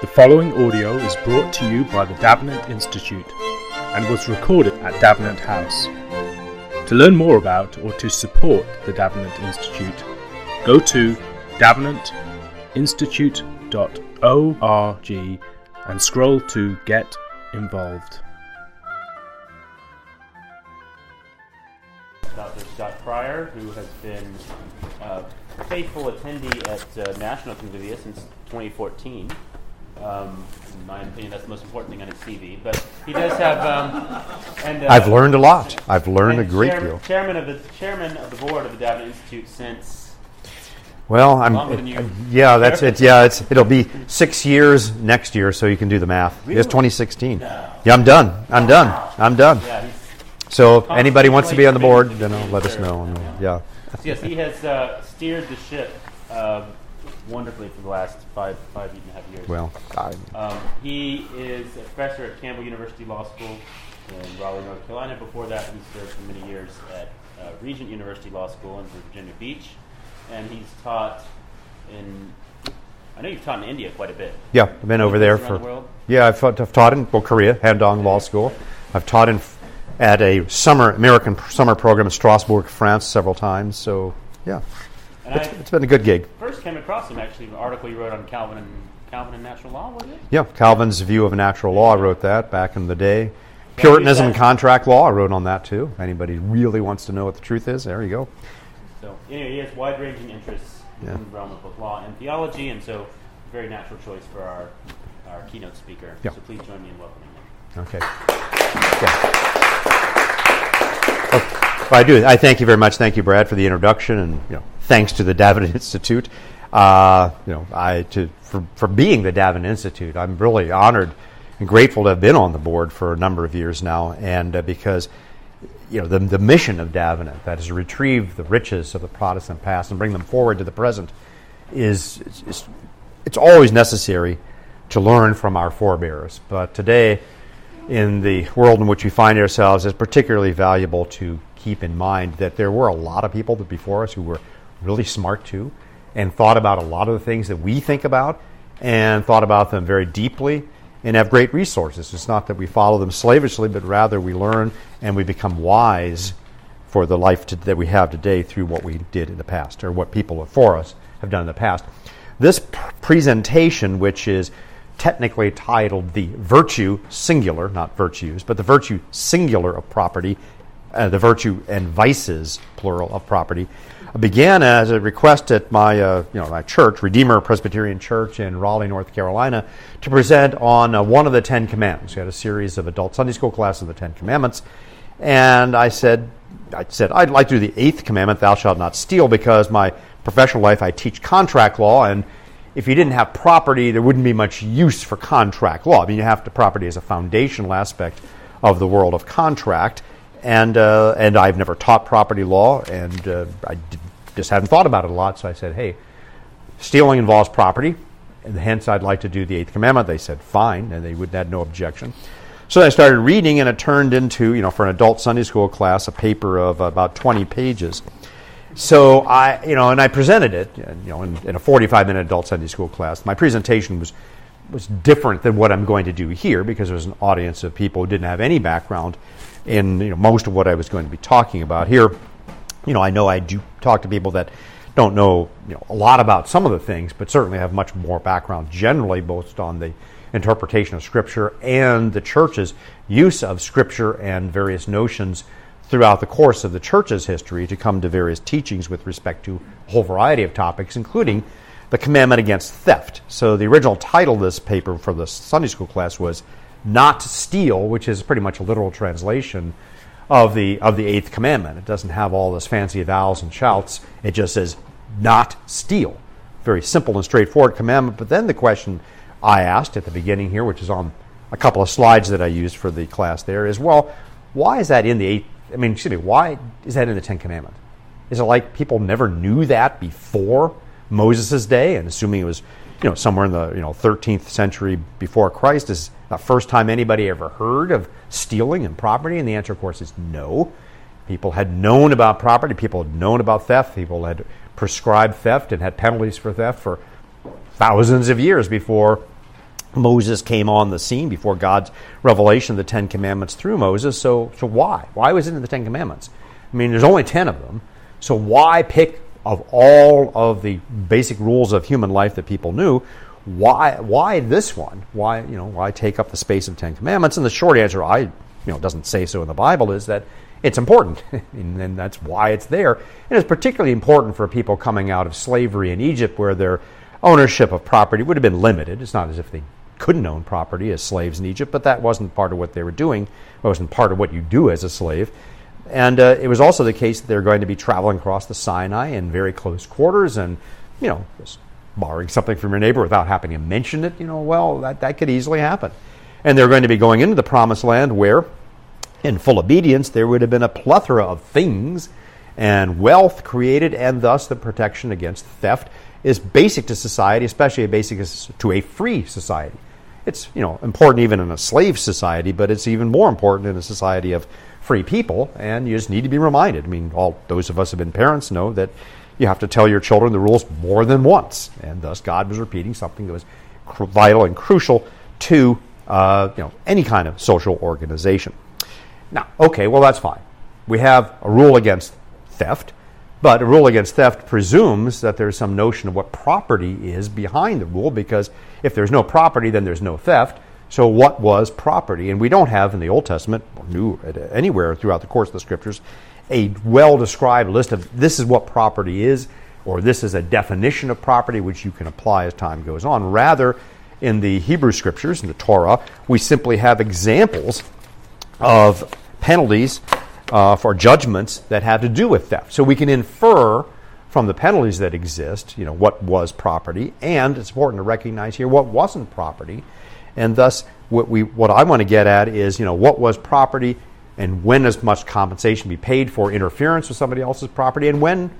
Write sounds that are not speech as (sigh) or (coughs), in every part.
The following audio is brought to you by the Davenant Institute and was recorded at Davenant House. To learn more about or to support the Davenant Institute, go to davenantinstitute.org and scroll to Get Involved. Dr. Scott Pryor, who has been a faithful attendee at uh, National Convivia since 2014. Um, in my opinion, that's the most important thing on his CV. But he does have. Um, and uh, I've learned a lot. I've learned a great chair- deal. Chairman of the chairman of the board of the Davenant Institute since. Well, I'm. You. uh, yeah, that's it. Yeah, it's it'll be six years next year, so you can do the math. It's 2016. Yeah, I'm done. I'm done. I'm done. Yeah, So anybody wants to be on the board, then uh, let us know. and, Yeah. yes, he has uh, steered the ship uh, wonderfully for the last five five and a half years. Well, Um, he is a professor at Campbell University Law School in Raleigh, North Carolina. Before that, he served for many years at uh, Regent University Law School in Virginia Beach, and he's taught in. I know you've taught in India quite a bit. yeah, I've been over there for. the? Yeah, I've, taught- I've taught in well, Korea, Handong Law School. I've taught in at a summer American summer program in Strasbourg, France, several times. So yeah, And it's, it's been a good gig. first came across him actually, an article you wrote on Calvin and Calvin and natural law, was it? Yeah, Calvin's view of natural law. I wrote that back in the day. Puritanism and contract law. I wrote on that too. Anybody really wants to know what the truth is, there you go. So anyway, he has wide-ranging interests Yeah. in the realm of both law and theology, and so very natural choice for our our keynote speaker. Yeah. So please join me in welcoming him. Okay. Yeah. Oh, well, I do. I thank you very much. Thank you, Brad, for the introduction, and you know, thanks to the Davenant (laughs) Institute. Uh, you know, I to for, for being the Davenant Institute. I'm really honored and grateful to have been on the board for a number of years now, and uh, because you know the, the mission of Davenant, that is to retrieve the riches of the Protestant past and bring them forward to the present, is, is it's always necessary to learn from our forebears. But today, in the world in which we find ourselves, it's particularly valuable to keep in mind that there were a lot of people before us who were really smart too, and thought about a lot of the things that we think about, and thought about them very deeply, and have great resources. It's not that we follow them slavishly, but rather we learn and we become wise for the life to, that we have today through what we did in the past, or what people before us have done in the past. This p- presentation, which is technically titled the virtue singular, not virtues, but the virtue singular of property, uh, the virtue and vices plural of property, began as a request at my uh, you know my church, Redeemer Presbyterian Church in Raleigh, North Carolina, to present on uh, one of the Ten Commandments. We had a series of adult Sunday school classes of the Ten Commandments, and I said, I said I'd like to do the eighth commandment, "Thou shalt not steal," because my professional life I teach contract law and if you didn't have property, there wouldn't be much use for contract law. I mean, you have to property as a foundational aspect of the world of contract, and uh, and I've never taught property law, and uh, just hadn't thought about it a lot. So I said, hey, stealing involves property, and hence I'd like to do the eighth commandment. They said fine, and they would had no objection. So I started reading, and it turned into you know for an adult Sunday school class a paper of about twenty pages. So I, you know, and I presented it, you know, in, in a 45-minute adult Sunday school class. My presentation was was different than what I'm going to do here because there was an audience of people who didn't have any background in you know, most of what I was going to be talking about here. You know, I know I do talk to people that don't know, you know a lot about some of the things, but certainly have much more background generally, both on the interpretation of Scripture and the church's use of Scripture and various notions throughout the course of the church's history to come to various teachings with respect to a whole variety of topics, including the commandment against theft. So the original title of this paper for the Sunday school class was "Not Steal," which is pretty much a literal translation of the of the eighth commandment. It doesn't have all this fancy vowels and shouts. It just says "Not steal." Very simple and straightforward commandment. But then the question I asked at the beginning here, which is on a couple of slides that I used for the class, there is well, why is that in the eighth? I mean, excuse me, why is that in the Ten Commandments? Is it like people never knew that before Moses' day, and assuming it was, you know, somewhere in the you know 13th century before Christ, is the first time anybody ever heard of stealing and property? And the answer, of course, is no. People had known about property. People had known about theft. People had prescribed theft and had penalties for theft for thousands of years before Moses came on the scene before God's revelation of the Ten Commandments through Moses. So, so why? Why was it in the Ten Commandments? I mean, there's only ten of them. So why pick of all of the basic rules of human life that people knew? Why? Why this one? Why you know? Why take up the space of Ten Commandments? And the short answer, I you know, doesn't say so in the Bible, is that it's important, (laughs) and that's why it's there. And it's particularly important for people coming out of slavery in Egypt, where their ownership of property would have been limited. It's not as if they couldn't own property as slaves in Egypt, but that wasn't part of what they were doing. It wasn't part of what you do as a slave. And uh, it was also the case that they were going to be traveling across the Sinai in very close quarters and, you know, just borrowing something from your neighbor without having to mention it, you know, well, that, that could easily happen. And they're going to be going into the promised land where, in full obedience, there would have been a plethora of things and wealth created, and thus the protection against theft is basic to society, especially basic to a free society. It's you know important even in a slave society, but it's even more important in a society of free people. And you just need to be reminded. I mean, all those of us who have been parents know that you have to tell your children the rules more than once, and thus God was repeating something that was cr- vital and crucial to uh, you know any kind of social organization. Now, okay, well that's fine. We have a rule against theft. But a rule against theft presumes that there's some notion of what property is behind the rule, because if there's no property, then there's no theft. So, what was property? And we don't have in the Old Testament, or New, uh, anywhere throughout the course of the Scriptures, a well described list of this is what property is, or this is a definition of property which you can apply as time goes on. Rather, in the Hebrew Scriptures, in the Torah, we simply have examples of penalties uh, for judgments that have to do with theft. So we can infer from the penalties that exist, you know, what was property, and it's important to recognize here what wasn't property. And thus, what we what I want to get at is, you know, what was property, and when does much compensation be paid for interference with somebody else's property, and when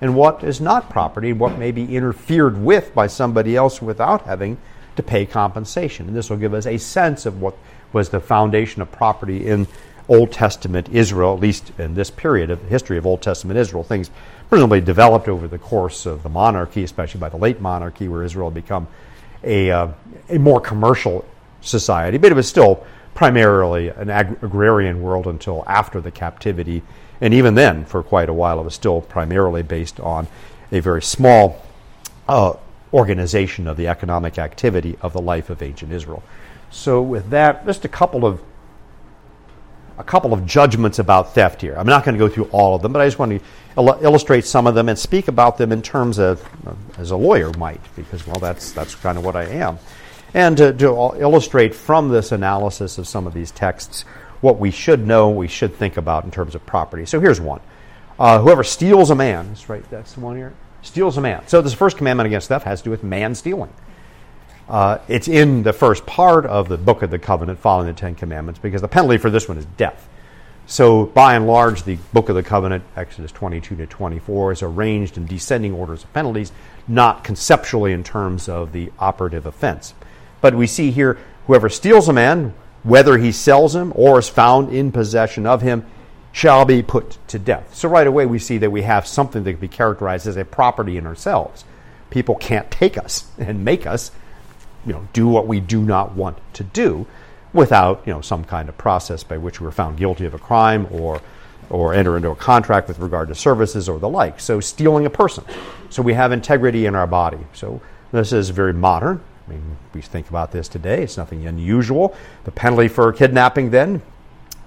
and what is not property, and what may be interfered with by somebody else without having to pay compensation. And this will give us a sense of what was the foundation of property in Old Testament Israel, at least in this period of the history of Old Testament Israel. Things presumably developed over the course of the monarchy, especially by the late monarchy, where Israel had become a, uh, a more commercial society, but it was still primarily an ag- agrarian world until after the captivity. And even then, for quite a while, it was still primarily based on a very small uh, organization of the economic activity of the life of ancient Israel. So, with that, just a couple of a couple of judgments about theft here. I'm not going to go through all of them, but I just want to il- illustrate some of them and speak about them in terms of, uh, as a lawyer might, because, well, that's, that's kind of what I am. And to, to illustrate from this analysis of some of these texts what we should know, we should think about in terms of property. So here's one. Uh, whoever steals a man, that's right, that's the one here, steals a man. So this first commandment against theft has to do with man stealing. Uh, it's in the first part of the book of the covenant following the Ten Commandments because the penalty for this one is death. So, by and large, the book of the covenant, Exodus 22 to 24, is arranged in descending orders of penalties, not conceptually in terms of the operative offense. But we see here whoever steals a man, whether he sells him or is found in possession of him, shall be put to death. So, right away, we see that we have something that can be characterized as a property in ourselves. People can't take us (laughs) and make us you know, do what we do not want to do without you know, some kind of process by which we're found guilty of a crime or, or enter into a contract with regard to services or the like. So, stealing a person. So, we have integrity in our body. So, this is very modern. I mean, we think about this today. It's nothing unusual. The penalty for kidnapping, then,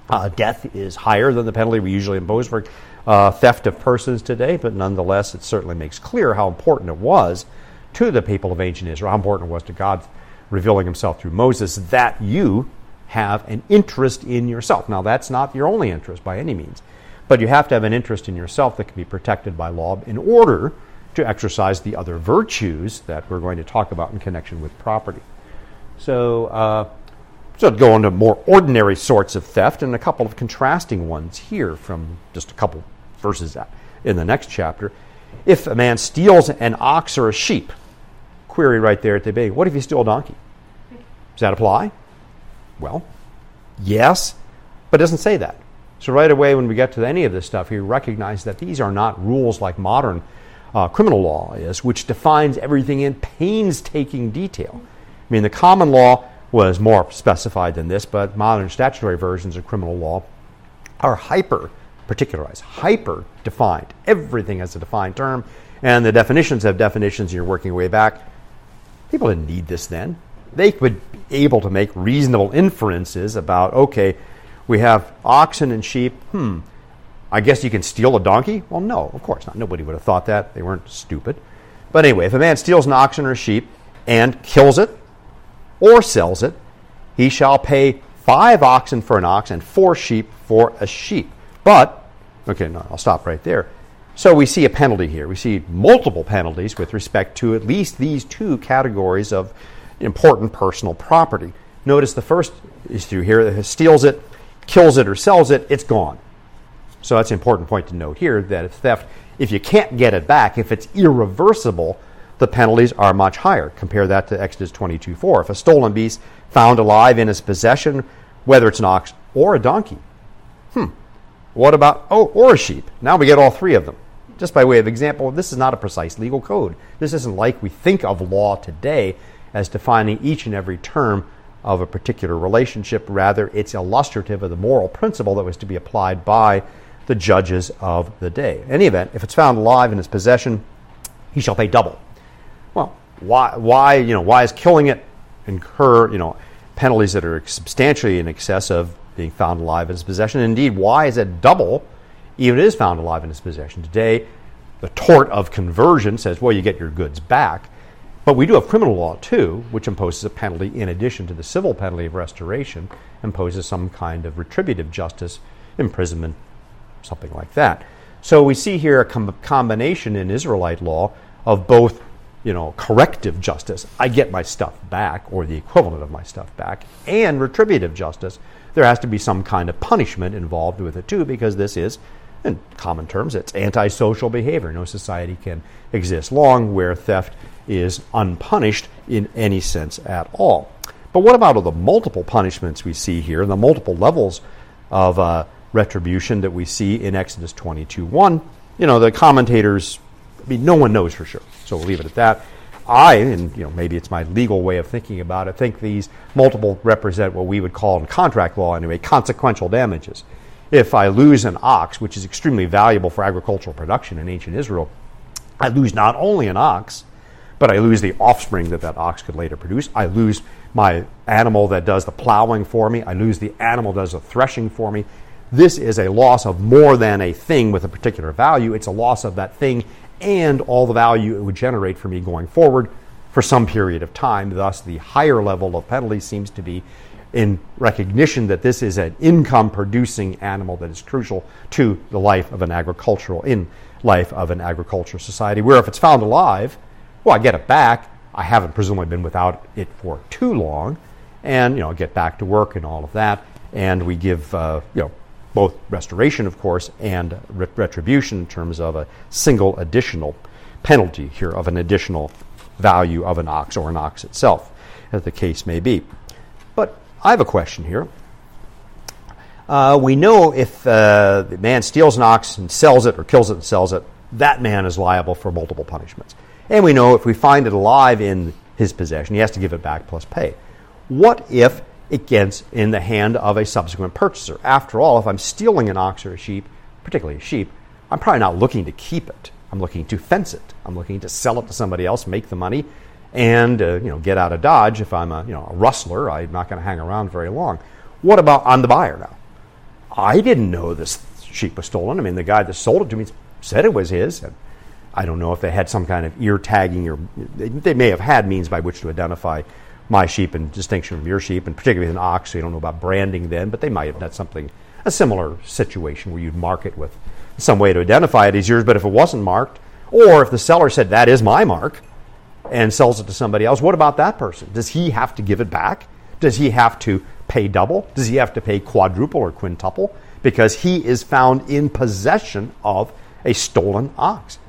uh, death is higher than the penalty we usually impose for uh, theft of persons today, but nonetheless, it certainly makes clear how important it was to the people of ancient Israel, how important it was to God revealing himself through Moses, that you have an interest in yourself. Now, that's not your only interest by any means, but you have to have an interest in yourself that can be protected by law in order to exercise the other virtues that we're going to talk about in connection with property. So, uh, so go into more ordinary sorts of theft and a couple of contrasting ones here from just a couple verses in the next chapter. If a man steals an ox or a sheep, query right there at the beginning, what if you steal a donkey? Does that apply? Well, yes, but it doesn't say that. So right away, when we get to any of this stuff, you recognize that these are not rules like modern uh, criminal law is, which defines everything in painstaking detail. I mean, the common law was more specified than this, but modern statutory versions of criminal law are hyper particularized, hyper defined. Everything has a defined term, and the definitions have definitions, and you're working your way back. People didn't need this then. They would be able to make reasonable inferences about, okay, we have oxen and sheep. Hmm, I guess you can steal a donkey? Well, no, of course not. Nobody would have thought that. They weren't stupid. But anyway, if a man steals an oxen or a sheep and kills it or sells it, he shall pay five oxen for an ox and four sheep for a sheep. But, okay, no, I'll stop right there. So we see a penalty here. We see multiple penalties with respect to at least these two categories of important personal property. Notice the first is through here steals it, kills it, or sells it, it's gone. So that's an important point to note here that if theft, if you can't get it back, if it's irreversible, the penalties are much higher. Compare that to Exodus 22 4. If a stolen beast found alive in his possession, whether it's an ox or a donkey. Hmm. What about, oh, or a sheep? Now we get all three of them. Just by way of example, this is not a precise legal code. This isn't like we think of law today as defining each and every term of a particular relationship. Rather, it's illustrative of the moral principle that was to be applied by the judges of the day. In any event, if it's found alive in his possession, he shall pay double. Well, why, why, you know, why is killing it incur, you know, penalties that are substantially in excess of being found alive in his possession? Indeed, why is it double, even is found alive in his possession? Today, the tort of conversion says, well, you get your goods back. But we do have criminal law too, which imposes a penalty in addition to the civil penalty of restoration, imposes some kind of retributive justice, imprisonment, something like that. So we see here a com- combination in Israelite law of both, you know, corrective justice, I get my stuff back, or the equivalent of my stuff back, and retributive justice. There has to be some kind of punishment involved with it too, because this is, in common terms, it's antisocial behavior. No society can exist long where theft is unpunished in any sense at all. But what about all the multiple punishments we see here, the multiple levels of uh, retribution that we see in Exodus 22 1. You know, the commentators, I mean, no one knows for sure. So we'll leave it at that. I, and you know, maybe it's my legal way of thinking about it, think these multiple represent what we would call in contract law anyway, consequential damages. If I lose an ox, which is extremely valuable for agricultural production in ancient Israel, I lose not only an ox, but I lose the offspring that that ox could later produce. I lose my animal that does the plowing for me. I lose the animal that does the threshing for me. This is a loss of more than a thing with a particular value. It's a loss of that thing and all the value it would generate for me going forward for some period of time. Thus, the higher level of penalty seems to be in recognition that this is an income producing animal that is crucial to the life of an agricultural in life of an agricultural society where if it's found alive well i get it back. I haven't presumably been without it for too long. And you know get back to work and all of that. And we give uh, you know both restoration, of course, and retribution in terms of a single additional penalty here of an additional value of an ox or an ox itself, as the case may be. I have a question here. Uh, we know if uh, the man steals an ox and sells it or kills it and sells it, that man is liable for multiple punishments. And we know if we find it alive in his possession, he has to give it back plus pay. What if it gets in the hand of a subsequent purchaser. After all, if I'm stealing an ox or a sheep, particularly a sheep, I'm probably not looking to keep it. I'm looking to fence it. I'm looking to sell it to somebody else, make the money, and uh, you know get out of Dodge. If I'm a you know a rustler, I'm not going to hang around very long. What about on the buyer now? I didn't know this sheep was stolen. I mean, the guy that sold it to me said it was his. And I don't know if they had some kind of ear tagging or they, they may have had means by which to identify my sheep in distinction from your sheep, and particularly with an ox, so you don't know about branding then, but they might have done something, a similar situation where you'd mark it with some way to identify it as yours, but if it wasn't marked, or if the seller said, that is my mark, and sells it to somebody else, what about that person? Does he have to give it back? Does he have to pay double? Does he have to pay quadruple or quintuple? Because he is found in possession of a stolen ox.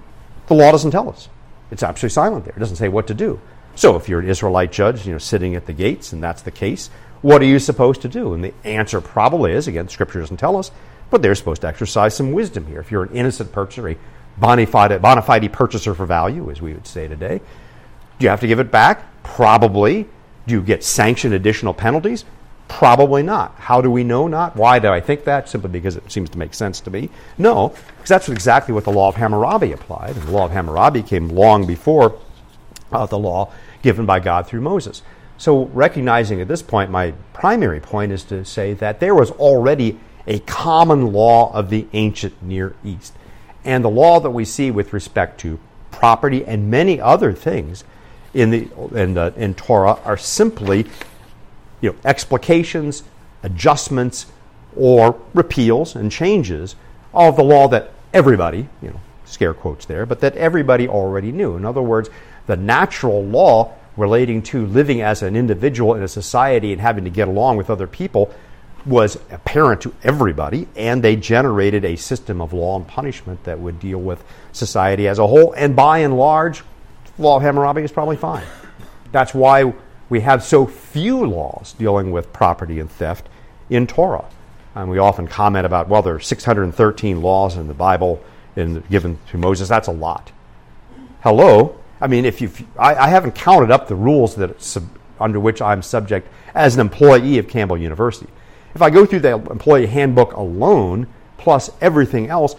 The law doesn't tell us. It's absolutely silent there. It doesn't say what to do. So if you're an Israelite judge, you know, sitting at the gates, and that's the case, what are you supposed to do? And the answer probably is, again, Scripture doesn't tell us, but they're supposed to exercise some wisdom here. If you're an innocent purchaser, a bona fide, bona fide purchaser for value, as we would say today, do you have to give it back? Probably. Do you get sanctioned additional penalties? Probably not. How do we know not? Why do I think that? Simply because it seems to make sense to me. No, because that's exactly what the law of Hammurabi applied. And the law of Hammurabi came long before uh, the law given by God through Moses. So, recognizing at this point, my primary point is to say that there was already a common law of the ancient Near East. And the law that we see with respect to property and many other things in, the, in, the, in Torah are simply you know, explications, adjustments, or repeals and changes of the law that everybody, you know, scare quotes there, but that everybody already knew. In other words, the natural law relating to living as an individual in a society and having to get along with other people was apparent to everybody, and they generated a system of law and punishment that would deal with society as a whole. And by and large, law of Hammurabi is probably fine. That's why we have so few laws dealing with property and theft in Torah. And we often comment about, well, there are 613 laws in the Bible in, given to Moses. That's a lot. Hello? I mean, if you, I, I, haven't counted up the rules that sub, under which I'm subject as an employee of Campbell University. If I go through the employee handbook alone, plus everything else,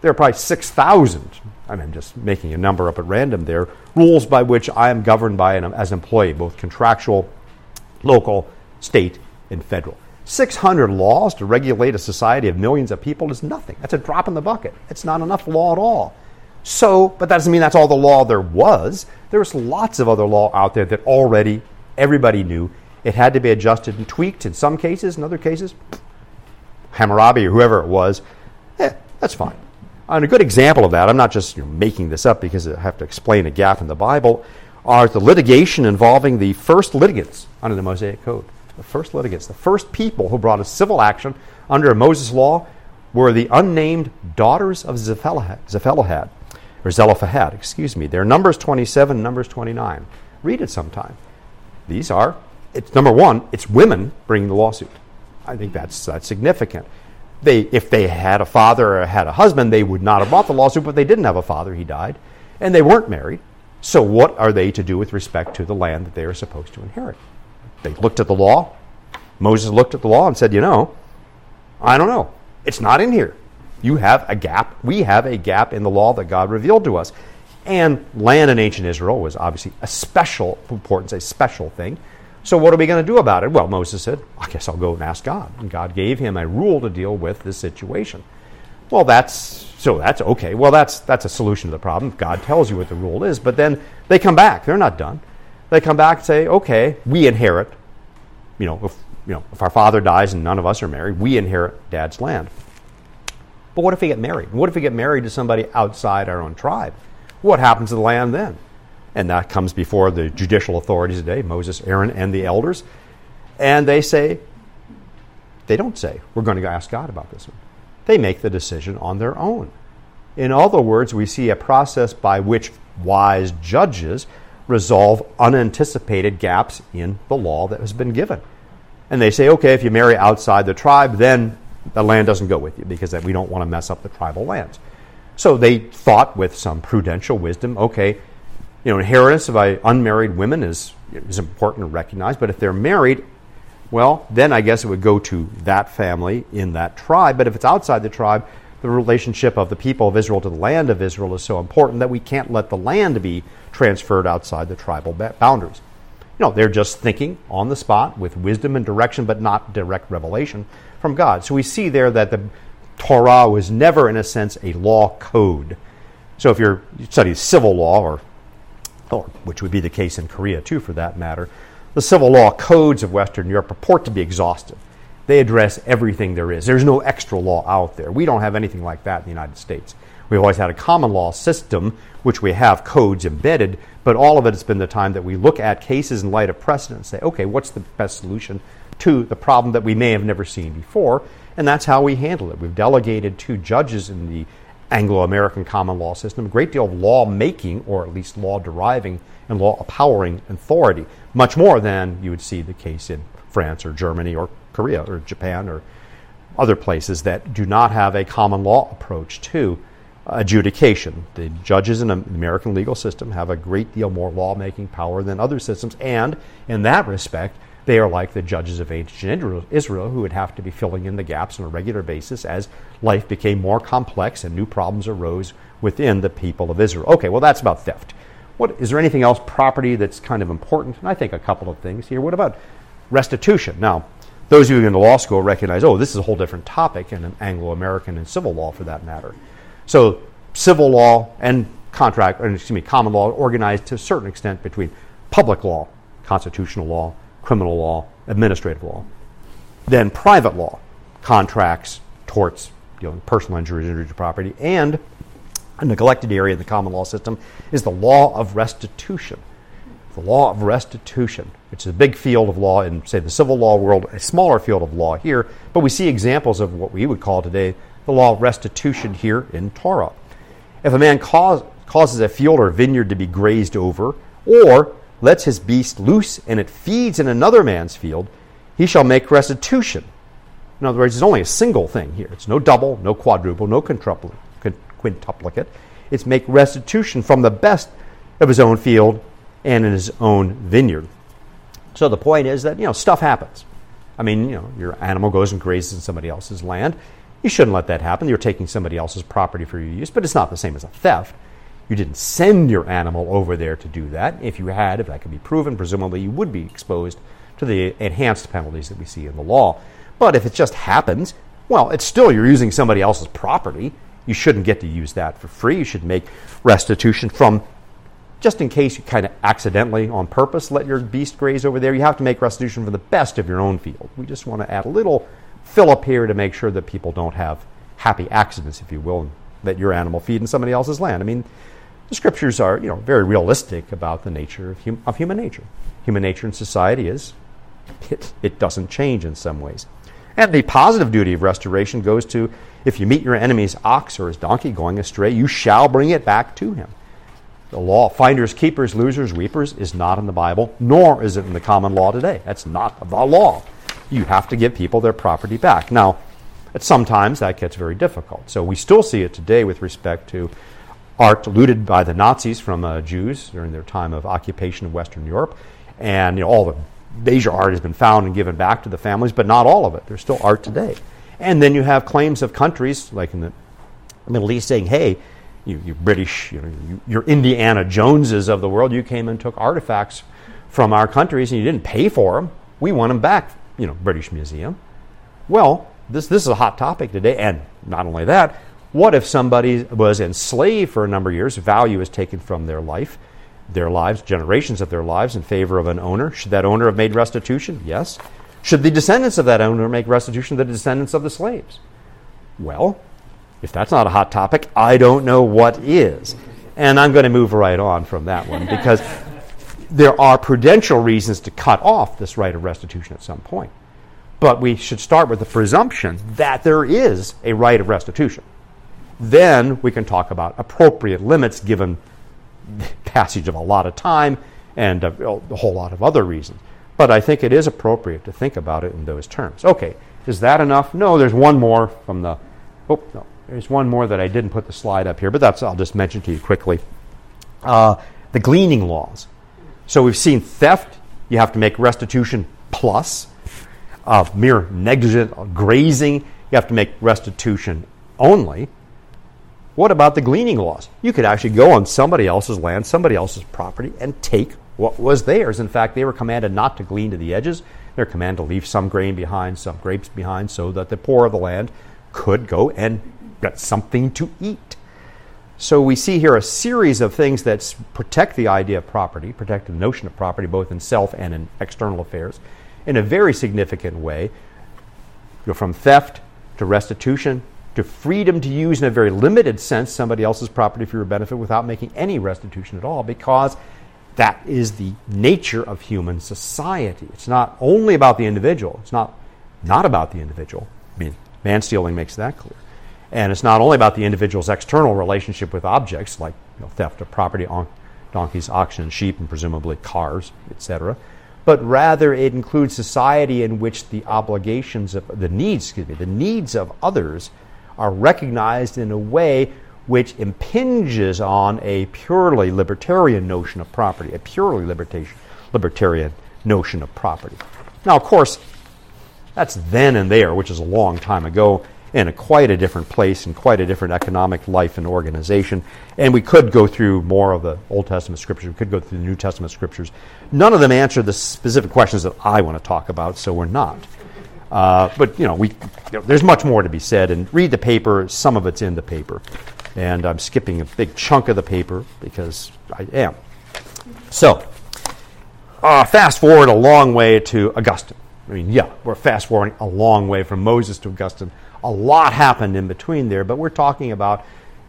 there are probably 6,000. I'm just making a number up at random there. Rules by which I am governed by as an employee, both contractual, local, state, and federal. 600 laws to regulate a society of millions of people is nothing. That's a drop in the bucket. It's not enough law at all. So, but that doesn't mean that's all the law there was. There's lots of other law out there that already everybody knew. It had to be adjusted and tweaked in some cases, in other cases, Hammurabi or whoever it was, eh, that's fine. And a good example of that, I'm not just you know, making this up because I have to explain a gap in the Bible, are the litigation involving the first litigants under the Mosaic Code. The first litigants, the first people who brought a civil action under a Moses' law were the unnamed daughters of Zephilahad, or Zelophehad, excuse me. They're Numbers 27, Numbers 29. Read it sometime. These are, it's number one, it's women bringing the lawsuit. I think that's, that's significant they, if they had a father or had a husband, they would not have brought the lawsuit, but they didn't have a father, he died, and they weren't married. So, what are they to do with respect to the land that they are supposed to inherit? They looked at the law. Moses looked at the law and said, You know, I don't know. It's not in here. You have a gap. We have a gap in the law that God revealed to us. And land in ancient Israel was obviously a special importance, a special thing. So, what are we going to do about it? Well, Moses said, I guess I'll go and ask God. And God gave him a rule to deal with this situation. Well, that's so that's okay. Well, that's that's a solution to the problem. God tells you what the rule is, but then they come back. They're not done. They come back and say, "Okay, we inherit. You know, if you know, if our father dies and none of us are married, we inherit dad's land." But what if we get married? What if we get married to somebody outside our own tribe? What happens to the land then? And that comes before the judicial authorities today Moses, Aaron, and the elders. And they say, they don't say, we're going to ask God about this one. They make the decision on their own. In other words, we see a process by which wise judges resolve unanticipated gaps in the law that has been given. And they say, okay, if you marry outside the tribe, then the land doesn't go with you because we don't want to mess up the tribal lands. So they thought with some prudential wisdom, okay, you know, inheritance by uh, unmarried women is, is important to recognize, but if they're married, well, then I guess it would go to that family in that tribe. But if it's outside the tribe, the relationship of the people of Israel to the land of Israel is so important that we can't let the land be transferred outside the tribal boundaries. You know, they're just thinking on the spot with wisdom and direction, but not direct revelation from God. So we see there that the Torah was never, in a sense, a law code. So if you're you study civil law or or which would be the case in Korea too, for that matter, the civil law codes of Western Europe purport to be exhaustive. They address everything there is. There's no extra law out there. We don't have anything like that in the United States. We've always had a common law system, which we have codes embedded, but all of it has been the time that we look at cases in light of precedent and say, okay, what's the best solution to the problem that we may have never seen before? And that's how we handle it. We've delegated to judges in the Anglo American common law system, a great deal of law making, or at least law deriving and law powering authority, much more than you would see the case in France or Germany or Korea or Japan or other places that do not have a common law approach to adjudication. The judges in the American legal system have a great deal more lawmaking power than other systems, and in that respect, they are like the judges of ancient Israel who would have to be filling in the gaps on a regular basis as life became more complex and new problems arose within the people of Israel. Okay, well, that's about theft. What, is there anything else, property, that's kind of important? And I think a couple of things here. What about restitution? Now, those of you in law school recognize, oh, this is a whole different topic in Anglo American and civil law for that matter. So, civil law and contract, or excuse me, common law organized to a certain extent between public law, constitutional law, criminal law, administrative law. Then private law, contracts, torts, dealing with personal injuries, injury to property, and a neglected area in the common law system is the law of restitution. The law of restitution, which is a big field of law in, say, the civil law world, a smaller field of law here, but we see examples of what we would call today the law of restitution here in Torah. If a man cause, causes a field or vineyard to be grazed over, or lets his beast loose and it feeds in another man's field, he shall make restitution. In other words, it's only a single thing here. It's no double, no quadruple, no quintuplicate. It's make restitution from the best of his own field and in his own vineyard. So the point is that, you know, stuff happens. I mean, you know, your animal goes and grazes in somebody else's land. You shouldn't let that happen. You're taking somebody else's property for your use, but it's not the same as a theft. You didn't send your animal over there to do that. If you had, if that could be proven, presumably you would be exposed to the enhanced penalties that we see in the law. But if it just happens, well, it's still you're using somebody else's property. You shouldn't get to use that for free. You should make restitution from just in case you kind of accidentally on purpose let your beast graze over there, you have to make restitution for the best of your own field. We just want to add a little fill up here to make sure that people don't have happy accidents, if you will, let your animal feed in somebody else's land. I mean, the scriptures are, you know, very realistic about the nature of, hum- of human nature. Human nature in society is it, it doesn't change in some ways. And the positive duty of restoration goes to if you meet your enemy's ox or his donkey going astray, you shall bring it back to him. The law, finders, keepers, losers, weepers, is not in the Bible, nor is it in the common law today. That's not the law. You have to give people their property back. Now, sometimes that gets very difficult. So we still see it today with respect to art looted by the Nazis from uh, Jews during their time of occupation of Western Europe. And you know, all the major art has been found and given back to the families, but not all of it. There's still art today. And then you have claims of countries, like in the Middle East, saying, hey, you, you British, you know, you, you're Indiana Joneses of the world, you came and took artifacts from our countries and you didn't pay for them. We want them back, you know, British Museum. Well, this, this is a hot topic today, and not only that, what if somebody was enslaved for a number of years, value is taken from their life, their lives, generations of their lives in favor of an owner? Should that owner have made restitution? Yes. Should the descendants of that owner make restitution to the descendants of the slaves? Well, if that's not a hot topic, I don't know what is. And I'm going to move right on from that one (laughs) because there are prudential reasons to cut off this right of restitution at some point. But we should start with the presumption that there is a right of restitution. Then we can talk about appropriate limits given the passage of a lot of time and a, a whole lot of other reasons. But I think it is appropriate to think about it in those terms. Okay, is that enough? No, there's one more from the. Oh, no. There's one more that I didn't put the slide up here, but that's I'll just mention to you quickly. Uh, the gleaning laws. So we've seen theft, you have to make restitution plus. Uh, mere negligent grazing, you have to make restitution only. What about the gleaning laws? You could actually go on somebody else's land, somebody else's property, and take what was theirs. In fact, they were commanded not to glean to the edges. They're commanded to leave some grain behind, some grapes behind, so that the poor of the land could go and get something to eat. So we see here a series of things that protect the idea of property, protect the notion of property both in self and in external affairs in a very significant way. Go from theft to restitution to freedom to use in a very limited sense somebody else's property for your benefit without making any restitution at all because that is the nature of human society. It's not only about the individual. It's not not about the individual. I mean, man stealing makes that clear. And it's not only about the individual's external relationship with objects like you know, theft of property, on donkeys, oxen, sheep, and presumably cars, etc but rather it includes society in which the obligations of the needs, excuse me, the needs of others are recognized in a way which impinges on a purely libertarian notion of property, a purely libertarian notion of property. Now, of course, that's then and there, which is a long time ago, in a quite a different place and quite a different economic life and organization. And we could go through more of the Old Testament scriptures. We could go through the New Testament scriptures. None of them answer the specific questions that I want to talk about, so we're not. Uh, but you know, we, you know, there's much more to be said. And read the paper. Some of it's in the paper, and I'm skipping a big chunk of the paper because I am. So, uh, fast forward a long way to Augustine. I mean, yeah, we're fast forwarding a long way from Moses to Augustine. A lot happened in between there, but we're talking about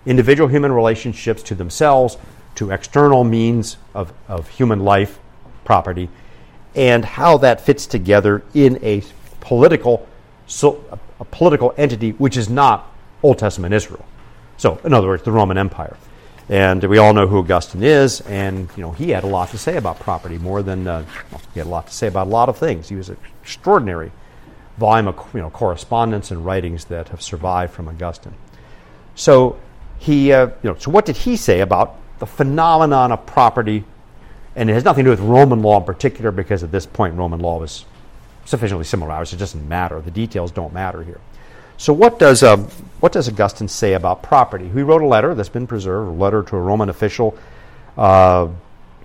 individual human relationships to themselves, to external means of, of human life, property, and how that fits together in a political, so, a political entity which is not Old Testament Israel. So, in other words, the Roman Empire. And we all know who Augustine is, and you know he had a lot to say about property, more than uh, well, he had a lot to say about a lot of things. He was an extraordinary volume of you know correspondence and writings that have survived from Augustine. So he, uh, you know, so what did he say about the phenomenon of property? And it has nothing to do with Roman law in particular, because at this point Roman law was sufficiently similar ours. It doesn't matter. The details don't matter here. So, what does, uh, what does Augustine say about property? He wrote a letter that's been preserved, a letter to a Roman official, uh,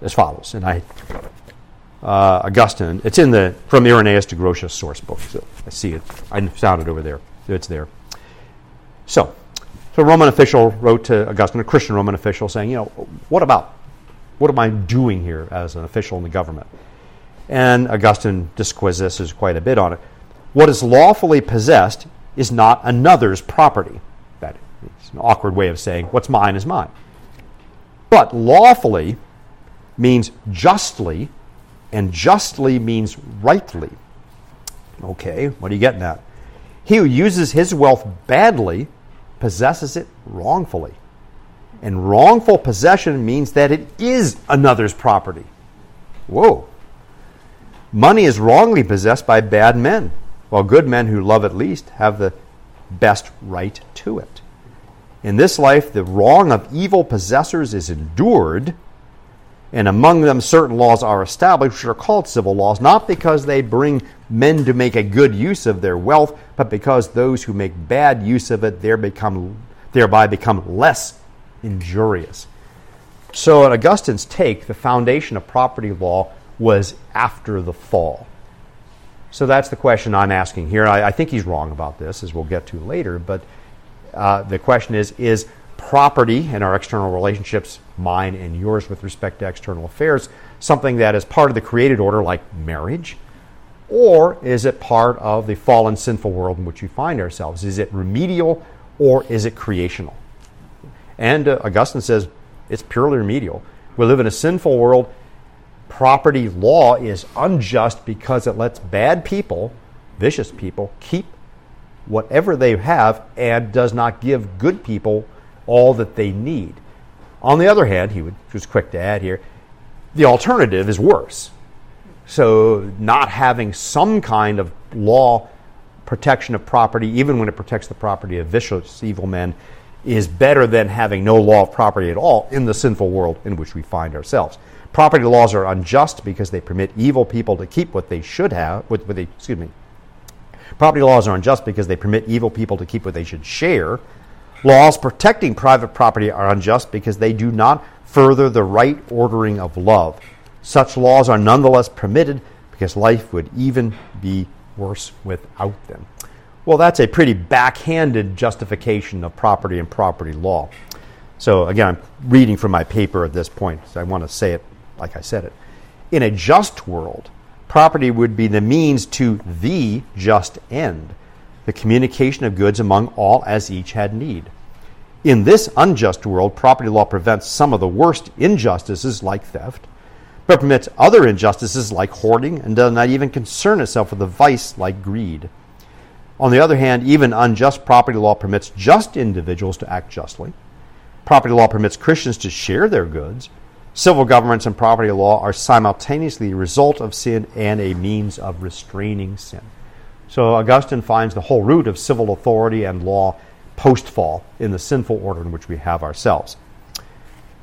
as follows. And I, uh, Augustine, it's in the from Irenaeus to Grotius source book. So I see it. I found it over there. It's there. So, so a Roman official wrote to Augustine, a Christian Roman official, saying, you know, what about, what am I doing here as an official in the government? And Augustine disquisises quite a bit on it. What is lawfully possessed is not another's property. That is an awkward way of saying what's mine is mine. But lawfully means justly, and justly means rightly. Okay, what are you getting at? He who uses his wealth badly possesses it wrongfully. And wrongful possession means that it is another's property. Whoa. Money is wrongly possessed by bad men, while good men who love it least have the best right to it. In this life, the wrong of evil possessors is endured, and among them certain laws are established, which are called civil laws, not because they bring men to make a good use of their wealth, but because those who make bad use of it there become, thereby become less injurious. So, in Augustine's take, the foundation of property law was after the fall. So that's the question I'm asking here. I, I think he's wrong about this, as we'll get to later. But uh, the question is Is property and our external relationships, mine and yours with respect to external affairs, something that is part of the created order, like marriage? Or is it part of the fallen, sinful world in which we find ourselves? Is it remedial or is it creational? And uh, Augustine says it's purely remedial. We live in a sinful world property law is unjust because it lets bad people, vicious people, keep whatever they have and does not give good people all that they need. On the other hand, he, was quick to add here, the alternative is worse. So, not having some kind of law protection of property, even when it protects the property of vicious, evil men, is better than having no law of property at all in the sinful world in which we find ourselves. Property laws are unjust because they permit evil people to keep what they should have. What, what they, excuse me. Property laws are unjust because they permit evil people to keep what they should share. Laws protecting private property are unjust because they do not further the right ordering of love. Such laws are nonetheless permitted because life would even be worse without them. Well, that's a pretty backhanded justification of property and property law. So, again, I'm reading from my paper at this point, so I want to say it like I said it. In a just world, property would be the means to the just end, the communication of goods among all as each had need. In this unjust world, property law prevents some of the worst injustices like theft, but permits other injustices like hoarding and does not even concern itself with a vice like greed. On the other hand, even unjust property law permits just individuals to act justly. Property law permits Christians to share their goods Civil governments and property law are simultaneously a result of sin and a means of restraining sin. So Augustine finds the whole root of civil authority and law post fall in the sinful order in which we have ourselves.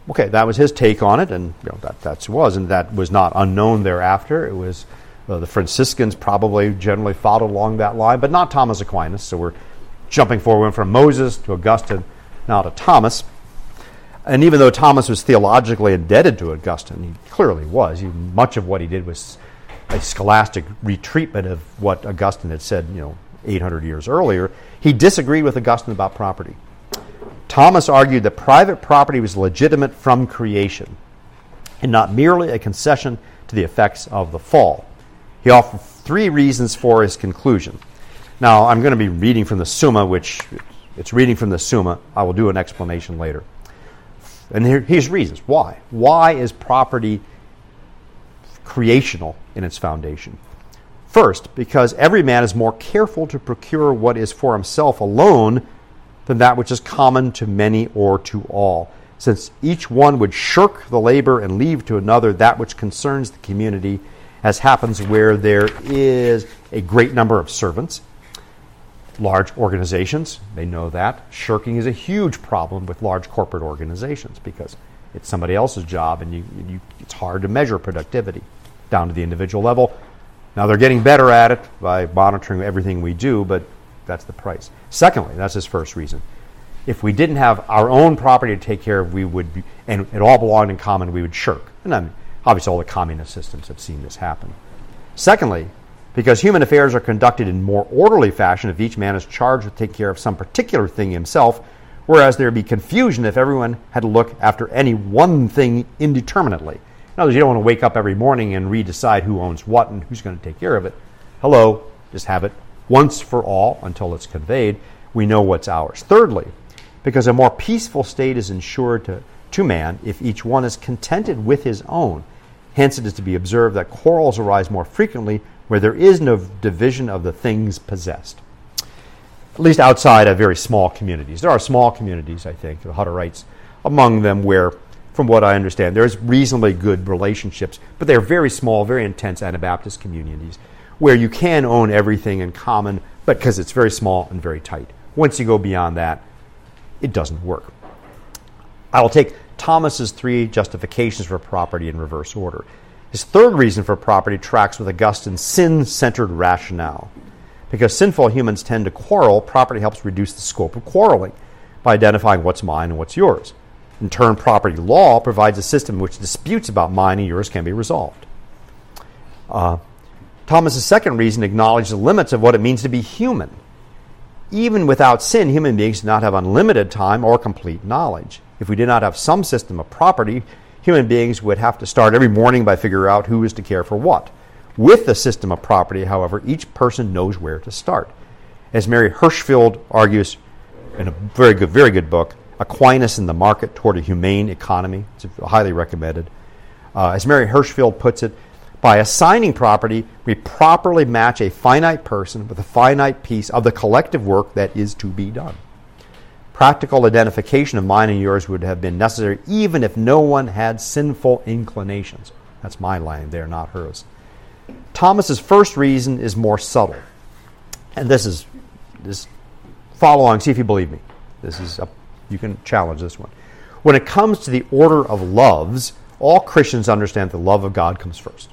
Okay, that was his take on it, and you know, that that was, and that was not unknown thereafter. It was uh, the Franciscans probably generally followed along that line, but not Thomas Aquinas. So we're jumping forward from Moses to Augustine, now to Thomas. And even though Thomas was theologically indebted to Augustine, he clearly was. He, much of what he did was a scholastic retreatment of what Augustine had said, you know, 800 years earlier. He disagreed with Augustine about property. Thomas argued that private property was legitimate from creation and not merely a concession to the effects of the fall. He offered three reasons for his conclusion. Now, I'm going to be reading from the Summa, which it's reading from the Summa. I will do an explanation later. And here, here's reasons. Why? Why is property creational in its foundation? First, because every man is more careful to procure what is for himself alone than that which is common to many or to all, since each one would shirk the labor and leave to another that which concerns the community, as happens where there is a great number of servants. Large organizations, they know that. Shirking is a huge problem with large corporate organizations because it's somebody else's job and you, you, it's hard to measure productivity down to the individual level. Now they're getting better at it by monitoring everything we do, but that's the price. Secondly, that's his first reason. If we didn't have our own property to take care of, we would be, and it all belonged in common, we would shirk. And I mean, obviously, all the communist systems have seen this happen. Secondly, because human affairs are conducted in more orderly fashion if each man is charged with taking care of some particular thing himself, whereas there would be confusion if everyone had to look after any one thing indeterminately. In other words, you don't want to wake up every morning and redecide who owns what and who's going to take care of it. Hello, just have it once for all until it's conveyed, we know what's ours. Thirdly, because a more peaceful state is ensured to, to man if each one is contented with his own. Hence, it is to be observed that quarrels arise more frequently where there is no division of the things possessed. At least outside of very small communities. There are small communities, I think, the Hutterites among them, where, from what I understand, there's reasonably good relationships, but they're very small, very intense Anabaptist communities where you can own everything in common, but because it's very small and very tight. Once you go beyond that, it doesn't work. I will take Thomas's three justifications for property in reverse order. His third reason for property tracks with Augustine's sin centered rationale. Because sinful humans tend to quarrel, property helps reduce the scope of quarreling by identifying what's mine and what's yours. In turn, property law provides a system in which disputes about mine and yours can be resolved. Uh, Thomas's second reason acknowledged the limits of what it means to be human. Even without sin, human beings do not have unlimited time or complete knowledge. If we did not have some system of property, human beings would have to start every morning by figuring out who is to care for what. With the system of property, however, each person knows where to start. As Mary Hirschfeld argues in a very good, very good book, Aquinas in the Market Toward a Humane Economy, it's highly recommended. Uh, as Mary Hirschfeld puts it, by assigning property, we properly match a finite person with a finite piece of the collective work that is to be done. Practical identification of mine and yours would have been necessary even if no one had sinful inclinations. That's my line there, not hers. Thomas's first reason is more subtle. And this is this follow along, see if you believe me. This is a, you can challenge this one. When it comes to the order of loves, all Christians understand the love of God comes first.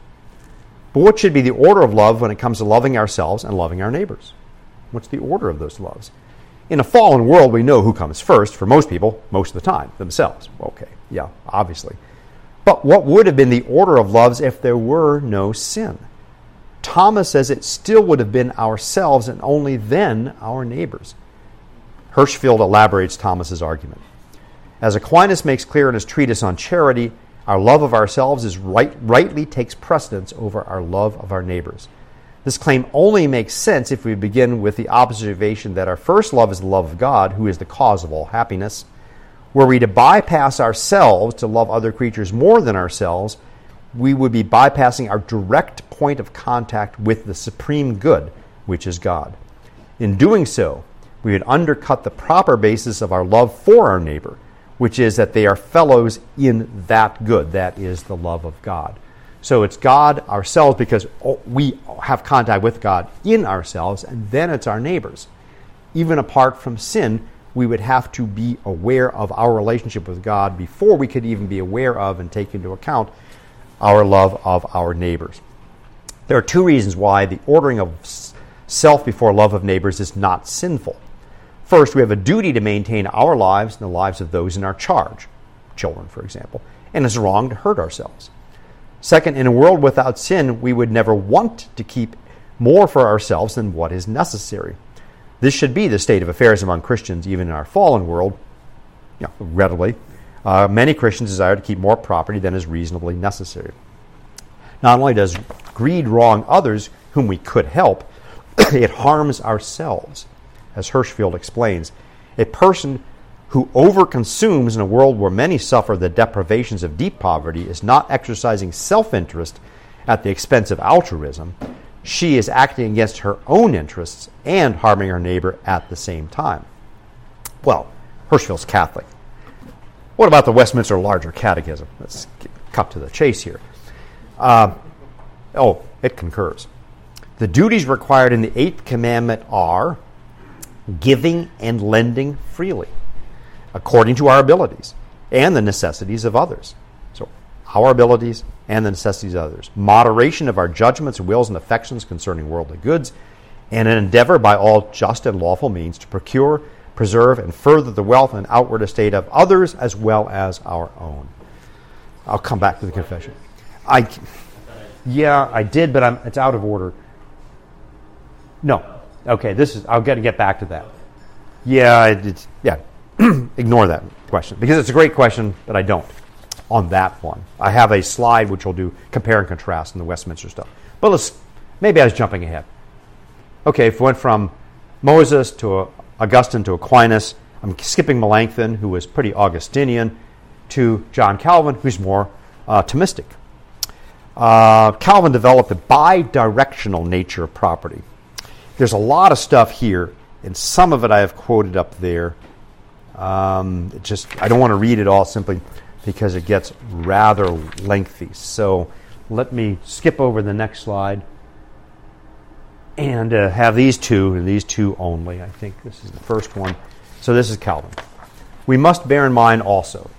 But what should be the order of love when it comes to loving ourselves and loving our neighbors? What's the order of those loves? In a fallen world, we know who comes first for most people, most of the time, themselves. Okay, yeah, obviously. But what would have been the order of loves if there were no sin? Thomas says it still would have been ourselves and only then our neighbors. Hirschfeld elaborates Thomas's argument. As Aquinas makes clear in his treatise on charity, our love of ourselves is right, rightly takes precedence over our love of our neighbors. This claim only makes sense if we begin with the observation that our first love is the love of God, who is the cause of all happiness. Were we to bypass ourselves to love other creatures more than ourselves, we would be bypassing our direct point of contact with the supreme good, which is God. In doing so, we would undercut the proper basis of our love for our neighbor which is that they are fellows in that good. That is the love of God. So it's God ourselves because we have contact with God in ourselves, and then it's our neighbors. Even apart from sin, we would have to be aware of our relationship with God before we could even be aware of and take into account our love of our neighbors. There are two reasons why the ordering of self before love of neighbors is not sinful. First, we have a duty to maintain our lives and the lives of those in our charge, children, for example, and it's wrong to hurt ourselves. Second, in a world without sin, we would never want to keep more for ourselves than what is necessary. This should be the state of affairs among Christians, even in our fallen world, readily. Uh, many Christians desire to keep more property than is reasonably necessary. Not only does greed wrong others whom we could help, (coughs) it harms ourselves. As Hirschfeld explains, a person who overconsumes in a world where many suffer the deprivations of deep poverty is not exercising self interest at the expense of altruism. She is acting against her own interests and harming her neighbor at the same time. Well, Hirschfeld's Catholic. What about the Westminster Larger Catechism? Let's cut to the chase here. Uh, oh, it concurs. The duties required in the Eighth Commandment are giving and lending freely according to our abilities and the necessities of others. So, our abilities and the necessities of others. Moderation of our judgments, wills, and affections concerning worldly goods, and an endeavor by all just and lawful means to procure, preserve, and further the wealth and outward estate of others as well as our own. I'll come back to the confession. I, yeah, I did, but I'm, it's out of order. No. Okay, this is. I'll get get back to that. Yeah, it's yeah. (clears throat) ignore that question because it's a great question, but I don't on that one. I have a slide which will do compare and contrast in the Westminster stuff. But let's maybe I was jumping ahead. Okay, if we went from Moses to Augustine to Aquinas, I'm skipping Melanchthon, who was pretty Augustinian, to John Calvin, who's more uh, Thomistic. Uh, Calvin developed the bi-directional nature of property. There's a lot of stuff here, and some of it I have quoted up there. Um, just I don't want to read it all simply because it gets rather lengthy. So let me skip over the next slide and uh, have these two and these two only. I think this is the first one. So this is Calvin. We must bear in mind also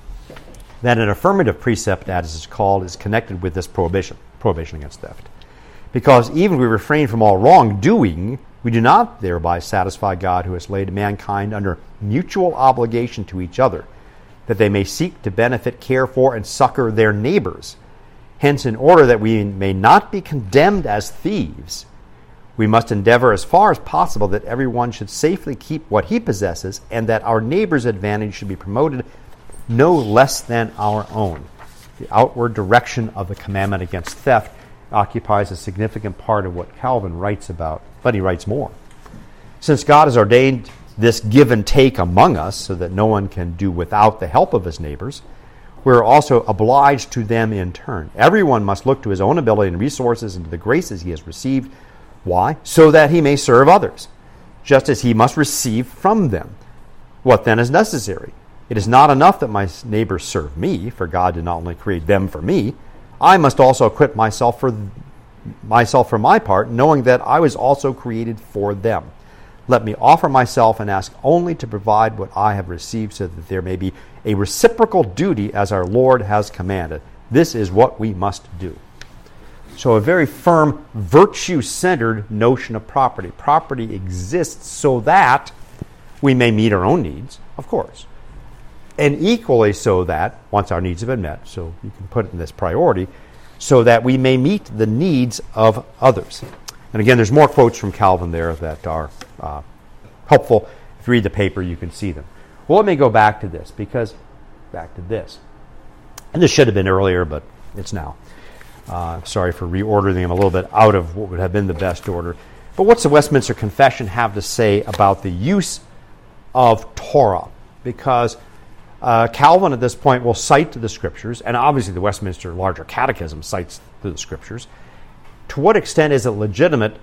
that an affirmative precept, as it's called, is connected with this prohibition, prohibition against theft. Because even if we refrain from all wrongdoing, we do not thereby satisfy God who has laid mankind under mutual obligation to each other, that they may seek to benefit, care for, and succor their neighbors. Hence, in order that we may not be condemned as thieves, we must endeavor as far as possible that everyone should safely keep what he possesses, and that our neighbor's advantage should be promoted no less than our own. The outward direction of the commandment against theft occupies a significant part of what Calvin writes about but he writes more. Since God has ordained this give and take among us so that no one can do without the help of his neighbors, we're also obliged to them in turn. Everyone must look to his own ability and resources and to the graces he has received. Why? So that he may serve others, just as he must receive from them. What then is necessary? It is not enough that my neighbors serve me, for God did not only create them for me. I must also equip myself for myself for my part, knowing that I was also created for them. Let me offer myself and ask only to provide what I have received so that there may be a reciprocal duty as our Lord has commanded. This is what we must do. So, a very firm, virtue centered notion of property. Property exists so that we may meet our own needs, of course. And equally so that, once our needs have been met, so you can put it in this priority, so that we may meet the needs of others. And again, there's more quotes from Calvin there that are uh, helpful. If you read the paper, you can see them. Well, let me go back to this because back to this. And this should have been earlier, but it's now. Uh, sorry for reordering them a little bit out of what would have been the best order. But what's the Westminster Confession have to say about the use of Torah? Because uh, Calvin at this point will cite to the scriptures, and obviously the Westminster Larger Catechism cites to the scriptures. To what extent is it legitimate?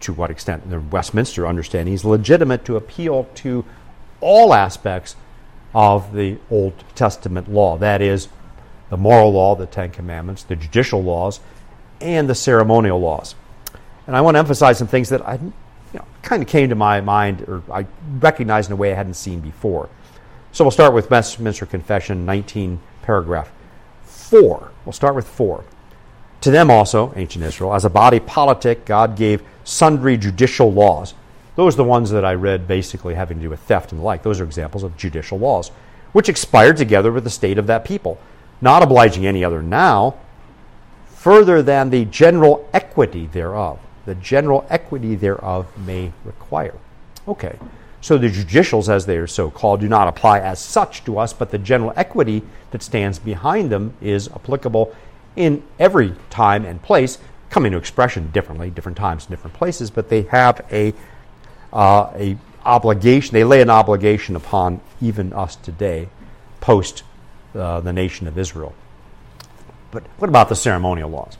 To what extent, the Westminster understanding is legitimate to appeal to all aspects of the Old Testament law. That is, the moral law, the Ten Commandments, the judicial laws, and the ceremonial laws. And I want to emphasize some things that I, you know, kind of came to my mind, or I recognized in a way I hadn't seen before. So we'll start with Westminster Confession 19, paragraph 4. We'll start with 4. To them also, ancient Israel, as a body politic, God gave sundry judicial laws. Those are the ones that I read basically having to do with theft and the like. Those are examples of judicial laws, which expired together with the state of that people, not obliging any other now, further than the general equity thereof. The general equity thereof may require. Okay, so the judicials, as they are so called, do not apply as such to us, but the general equity that stands behind them is applicable in every time and place, coming to expression differently, different times, different places, but they have a, uh, a obligation, they lay an obligation upon even us today, post uh, the nation of Israel. But what about the ceremonial laws?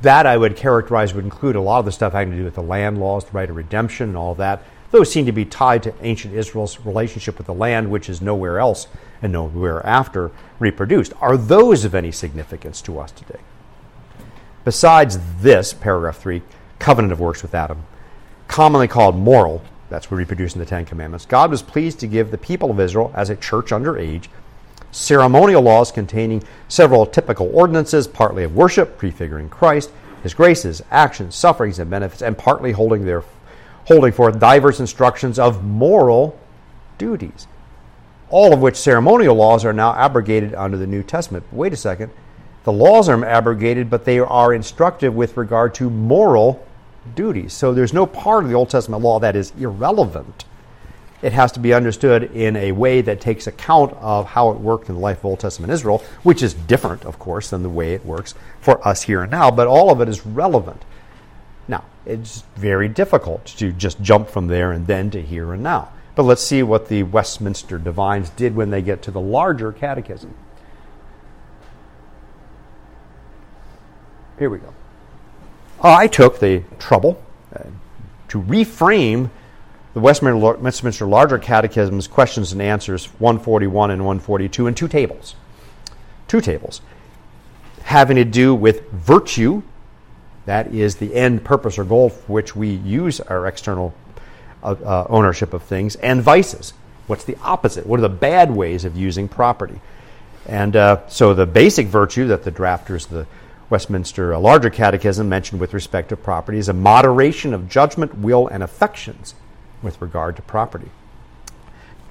That I would characterize would include a lot of the stuff having to do with the land laws, the right of redemption, and all that. Those seem to be tied to ancient Israel's relationship with the land, which is nowhere else and nowhere after reproduced. Are those of any significance to us today? Besides this, paragraph 3, covenant of works with Adam, commonly called moral, that's reproduced in the Ten Commandments, God was pleased to give the people of Israel, as a church under age, ceremonial laws containing several typical ordinances, partly of worship, prefiguring Christ, his graces, actions, sufferings, and benefits, and partly holding, their, holding forth diverse instructions of moral duties. All of which ceremonial laws are now abrogated under the New Testament. But wait a second. The laws are abrogated, but they are instructive with regard to moral duties. So there's no part of the Old Testament law that is irrelevant it has to be understood in a way that takes account of how it worked in the life of Old Testament Israel, which is different, of course, than the way it works for us here and now, but all of it is relevant. Now, it's very difficult to just jump from there and then to here and now. But let's see what the Westminster divines did when they get to the larger catechism. Here we go. I took the trouble uh, to reframe the Westminster Larger Catechism's questions and answers 141 and 142 in two tables. Two tables having to do with virtue, that is the end, purpose, or goal for which we use our external uh, uh, ownership of things, and vices. What's the opposite? What are the bad ways of using property? And uh, so the basic virtue that the drafters of the Westminster a Larger Catechism mentioned with respect to property is a moderation of judgment, will, and affections with regard to property.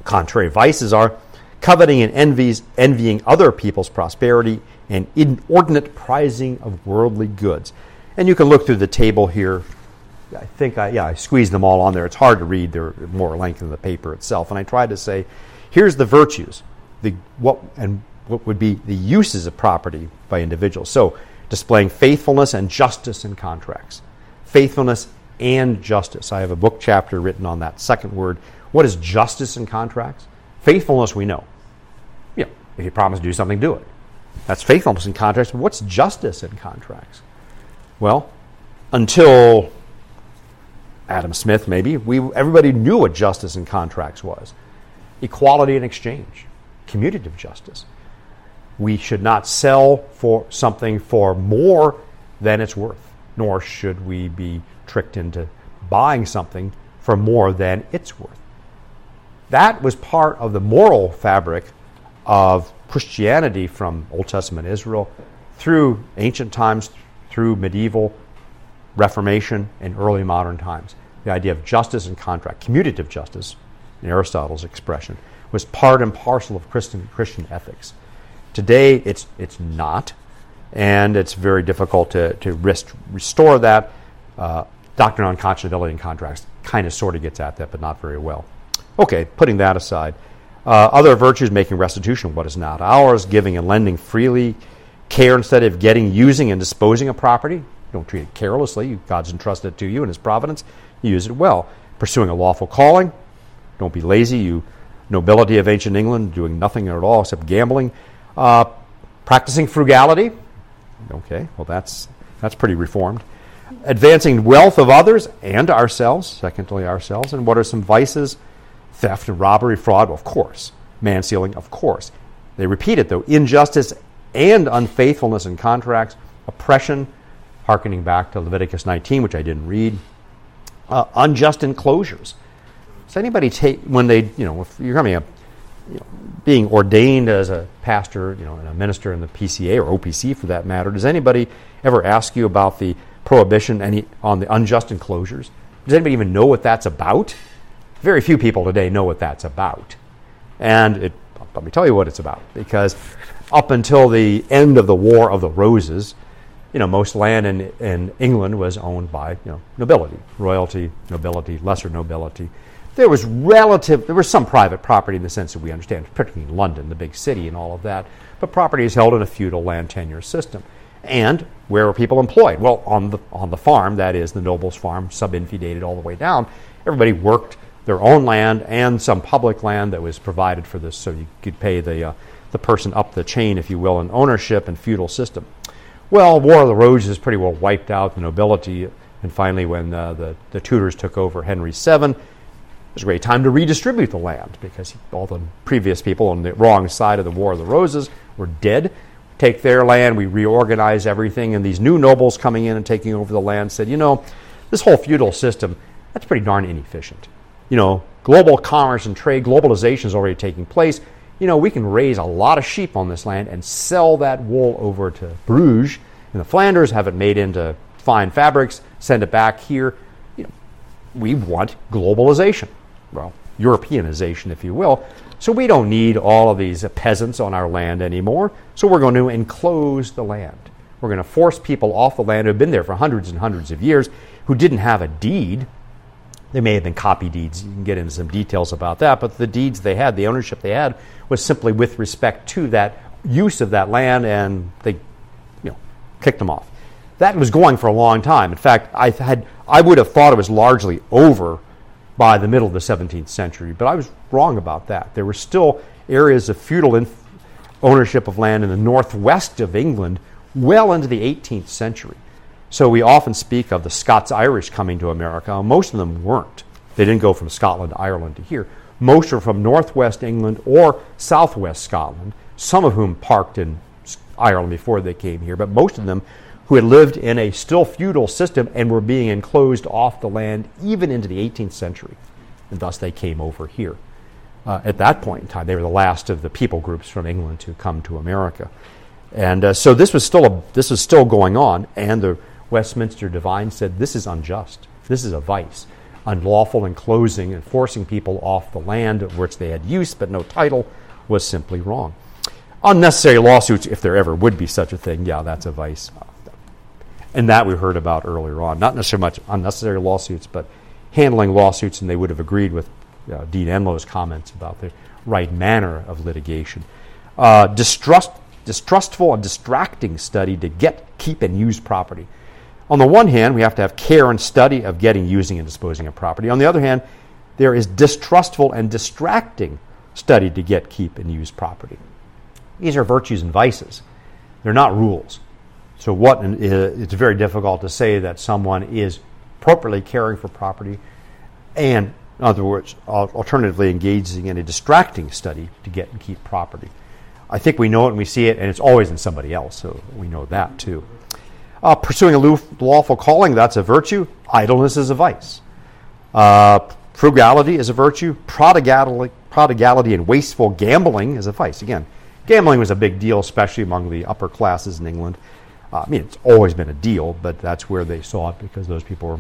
Contrary vices are coveting and envies, envying other people's prosperity and inordinate prizing of worldly goods. And you can look through the table here. I think I, yeah, I squeezed them all on there. It's hard to read. They're more length than the paper itself. And I tried to say, here's the virtues, the what and what would be the uses of property by individuals. So, displaying faithfulness and justice in contracts, faithfulness and justice. I have a book chapter written on that second word. What is justice in contracts? Faithfulness, we know. Yeah, if you promise to do something, do it. That's faithfulness in contracts. But what's justice in contracts? Well, until Adam Smith, maybe, we, everybody knew what justice in contracts was equality in exchange, commutative justice. We should not sell for something for more than it's worth, nor should we be tricked into buying something for more than it's worth. That was part of the moral fabric of Christianity from Old Testament Israel through ancient times, through medieval Reformation, and early modern times. The idea of justice and contract, commutative justice, in Aristotle's expression, was part and parcel of Christian, Christian ethics. Today, it's, it's not, and it's very difficult to, to rest, restore that. Uh, Doctrine on unconscionability and contracts kind of sort of gets at that, but not very well. Okay, putting that aside. Uh, other virtues making restitution what is not ours, giving and lending freely, care instead of getting, using, and disposing of property. Don't treat it carelessly. God's entrusted it to you in His providence. You use it well. Pursuing a lawful calling. Don't be lazy. You nobility of ancient England, doing nothing at all except gambling. Uh, practicing frugality. Okay, well that's that's pretty reformed advancing wealth of others and ourselves, secondly, ourselves. And what are some vices? Theft and robbery, fraud, of course. Man stealing, of course. They repeat it, though injustice and unfaithfulness in contracts, oppression, hearkening back to Leviticus 19, which I didn't read, Uh, unjust enclosures. Does anybody take, when they, you know, if you're coming up, you know, being ordained as a pastor, you know, and a minister in the PCA or OPC for that matter, does anybody ever ask you about the prohibition any, on the unjust enclosures? Does anybody even know what that's about? Very few people today know what that's about. And it, let me tell you what it's about, because up until the end of the War of the Roses, you know, most land in, in England was owned by you know, nobility, royalty, nobility, lesser nobility. There was relative, there was some private property in the sense that we understand, particularly in London, the big city, and all of that. But property is held in a feudal land tenure system. And where were people employed? Well, on the on the farm, that is the noble's farm, sub-infeudated all the way down. Everybody worked their own land and some public land that was provided for this, so you could pay the uh, the person up the chain, if you will, in ownership and feudal system. Well, War of the Roses pretty well wiped out the nobility, and finally, when uh, the the Tudors took over, Henry VII, it was a great time to redistribute the land because all the previous people on the wrong side of the War of the Roses were dead take their land, we reorganize everything, and these new nobles coming in and taking over the land said, you know, this whole feudal system, that's pretty darn inefficient. You know, global commerce and trade, globalization is already taking place. You know, we can raise a lot of sheep on this land and sell that wool over to Bruges in the Flanders, have it made into fine fabrics, send it back here. You know, we want globalization. Well, Europeanization, if you will. So we don't need all of these peasants on our land anymore. So we're going to enclose the land. We're going to force people off the land who have been there for hundreds and hundreds of years who didn't have a deed. They may have been copy deeds. You can get into some details about that. But the deeds they had, the ownership they had, was simply with respect to that use of that land, and they, you know, kicked them off. That was going for a long time. In fact, I had I would have thought it was largely over by the middle of the 17th century. But I was wrong about that. There were still areas of feudal inf- ownership of land in the northwest of England well into the 18th century. So we often speak of the Scots Irish coming to America. Most of them weren't. They didn't go from Scotland to Ireland to here. Most are from northwest England or southwest Scotland, some of whom parked in Ireland before they came here, but most of them who had lived in a still feudal system and were being enclosed off the land even into the 18th century. And thus they came over here. Uh, at that point in time, they were the last of the people groups from England to come to America. And uh, so this was, still a, this was still going on, and the Westminster Divine said this is unjust. This is a vice. Unlawful enclosing and forcing people off the land of which they had use but no title was simply wrong. Unnecessary lawsuits, if there ever would be such a thing, yeah, that's a vice. And that we heard about earlier on. Not necessarily much unnecessary lawsuits, but handling lawsuits, and they would have agreed with uh, Dean Enlow's comments about the right manner of litigation. Uh, distrust, distrustful and distracting study to get, keep, and use property. On the one hand, we have to have care and study of getting, using, and disposing of property. On the other hand, there is distrustful and distracting study to get, keep, and use property. These are virtues and vices. They're not rules. So, what it's very difficult to say that someone is appropriately caring for property, and in other words, alternatively engaging in a distracting study to get and keep property. I think we know it and we see it, and it's always in somebody else, so we know that too. Uh, pursuing a lawful calling, that's a virtue. Idleness is a vice. Uh, frugality is a virtue. Prodigality, prodigality and wasteful gambling is a vice. Again, gambling was a big deal, especially among the upper classes in England. Uh, I mean, it's always been a deal, but that's where they saw it because those people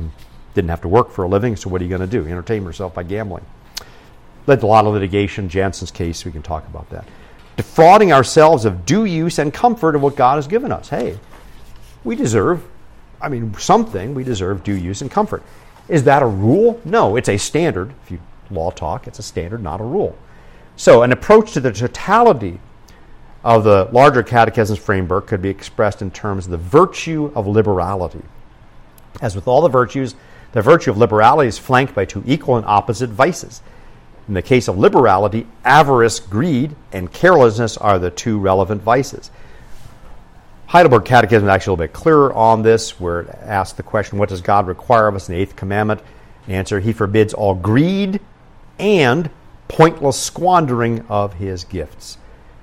didn't have to work for a living. So what are you going to do? Entertain yourself by gambling. Led to a lot of litigation. Jansen's case, we can talk about that. Defrauding ourselves of due use and comfort of what God has given us. Hey, we deserve, I mean, something. We deserve due use and comfort. Is that a rule? No, it's a standard. If you law talk, it's a standard, not a rule. So, an approach to the totality of the larger catechism's framework could be expressed in terms of the virtue of liberality. As with all the virtues, the virtue of liberality is flanked by two equal and opposite vices. In the case of liberality, avarice, greed, and carelessness are the two relevant vices. Heidelberg Catechism is actually a little bit clearer on this, where it asks the question, What does God require of us in the eighth commandment? answer, He forbids all greed and pointless squandering of His gifts.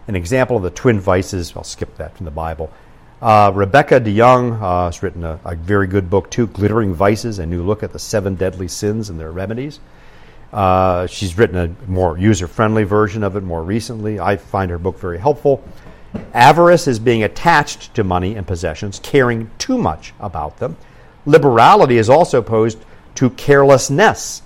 An example of the twin vices, I'll skip that from the Bible. Uh, Rebecca DeYoung uh, has written a, a, very good book too, Glittering Vices, a new look at the seven deadly sins and their remedies. Uh, she's written a more user friendly version of it more recently. I find her book very helpful. Avarice is being attached to money and possessions, caring too much about them. Liberality is also opposed to carelessness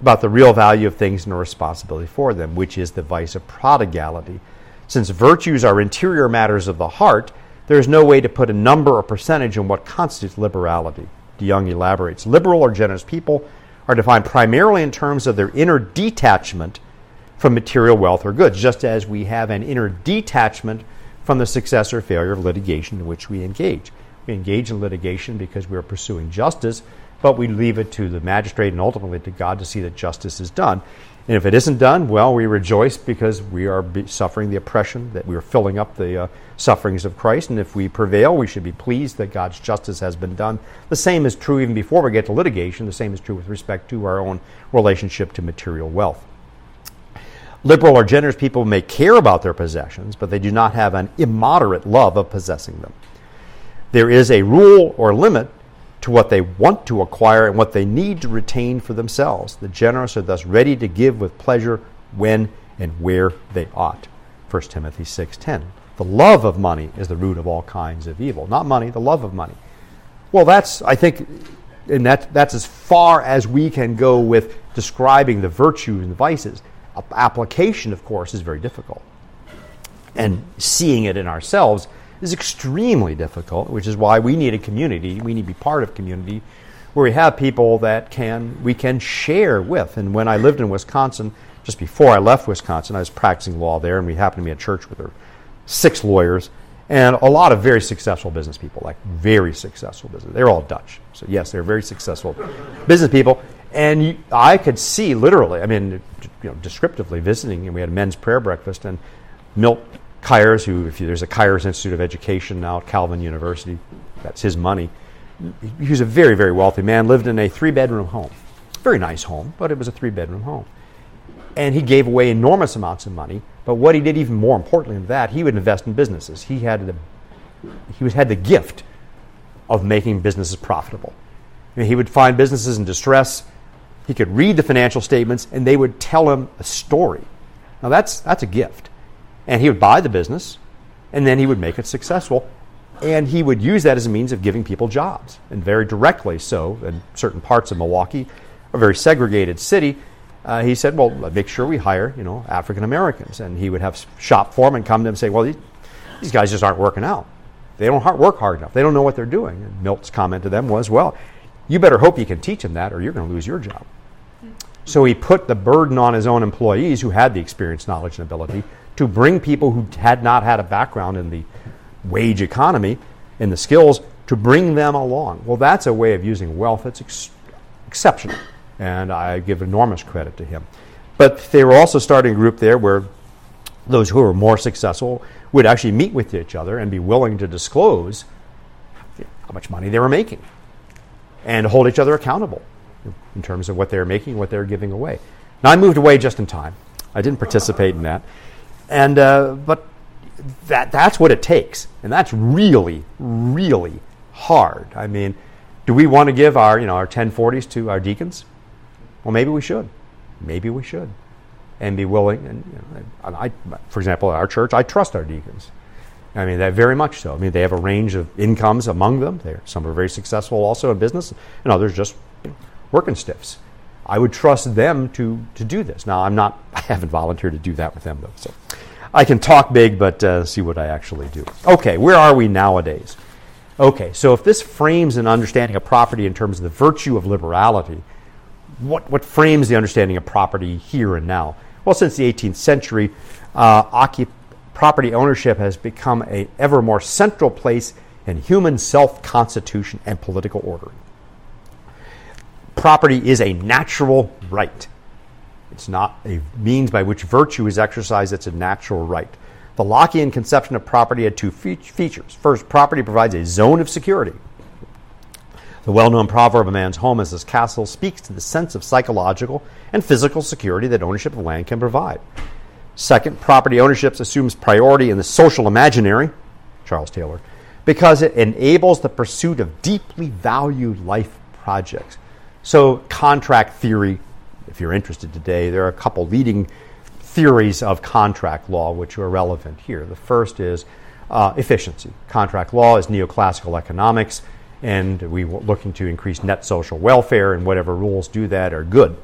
about the real value of things and the responsibility for them, which is the vice of prodigality. Since virtues are interior matters of the heart, there is no way to put a number or percentage on what constitutes liberality. DeYoung elaborates Liberal or generous people are defined primarily in terms of their inner detachment from material wealth or goods, just as we have an inner detachment from the success or failure of litigation in which we engage. We engage in litigation because we are pursuing justice, but we leave it to the magistrate and ultimately to God to see that justice is done. And if it isn't done, well, we rejoice because we are suffering the oppression, that we are filling up the uh, sufferings of Christ. And if we prevail, we should be pleased that God's justice has been done. The same is true even before we get to litigation. The same is true with respect to our own relationship to material wealth. Liberal or generous people may care about their possessions, but they do not have an immoderate love of possessing them. There is a rule or limit to what they want to acquire and what they need to retain for themselves. The generous are thus ready to give with pleasure when and where they ought. 1 Timothy 6:10. The love of money is the root of all kinds of evil. Not money, the love of money. Well, that's I think and that, that's as far as we can go with describing the virtues and vices. Application, of course, is very difficult. And seeing it in ourselves is extremely difficult, which is why we need a community. We need to be part of community where we have people that can we can share with. And when I lived in Wisconsin, just before I left Wisconsin, I was practicing law there, and we happened to be at church with six lawyers and a lot of very successful business people, like very successful business. They're all Dutch, so yes, they're very successful business people. And you, I could see literally, I mean, you know, descriptively visiting, and we had a men's prayer breakfast, and Milt Kuyers, who, if you, there's a Kuyers Institute of Education now at Calvin University, that's his money. He was a very, very wealthy man, lived in a three bedroom home. Very nice home, but it was a three bedroom home. And he gave away enormous amounts of money. But what he did, even more importantly than that, he would invest in businesses. He had the, he was, had the gift of making businesses profitable. I mean, he would find businesses in distress. He could read the financial statements, and they would tell him a story. Now, that's, that's a gift. And he would buy the business, and then he would make it successful. And he would use that as a means of giving people jobs, and very directly so in certain parts of Milwaukee, a very segregated city. Uh, he said, "Well, make sure we hire, you know, African Americans." And he would have shop foremen come to him and say, "Well, these, guys just aren't working out. They don't work hard enough. They don't know what they're doing." And Milt's comment to them was, "Well, you better hope you can teach them that, or you're going to lose your job." So he put the burden on his own employees who had the experience, knowledge, and ability to bring people who had not had a background in the wage economy, in the skills, to bring them along. Well, that's a way of using wealth that's ex- exceptional, and I give enormous credit to him. But they were also starting a group there where those who were more successful would actually meet with each other and be willing to disclose how much money they were making and hold each other accountable in terms of what they're making, what they're giving away. Now, I moved away just in time. I didn't participate in that. And uh, but that that's what it takes, and that's really really hard. I mean, do we want to give our you know our 1040s to our deacons? Well, maybe we should. Maybe we should, and be willing. And, you know, I, for example, our church, I trust our deacons. I mean, that very much so. I mean, they have a range of incomes among them. They're, some are very successful also in business, and others just working stiffs. I would trust them to, to do this. Now, I'm not, (laughs) I haven't volunteered to do that with them, though. So I can talk big, but uh, see what I actually do. Okay, where are we nowadays? Okay, so if this frames an understanding of property in terms of the virtue of liberality, what, what frames the understanding of property here and now? Well, since the 18th century, uh, occup- property ownership has become an ever more central place in human self constitution and political order property is a natural right. It's not a means by which virtue is exercised, it's a natural right. The Lockean conception of property had two fe- features. First, property provides a zone of security. The well known proverb, a man's home is his castle, speaks to the sense of psychological and physical security that ownership of land can provide. Second, property ownership assumes priority in the social imaginary, Charles Taylor, because it enables the pursuit of deeply valued life projects. So, contract theory, if you're interested today, there are a couple leading theories of contract law which are relevant here. The first is uh, efficiency. Contract law is neoclassical economics, and we are looking to increase net social welfare, and whatever rules do that are good.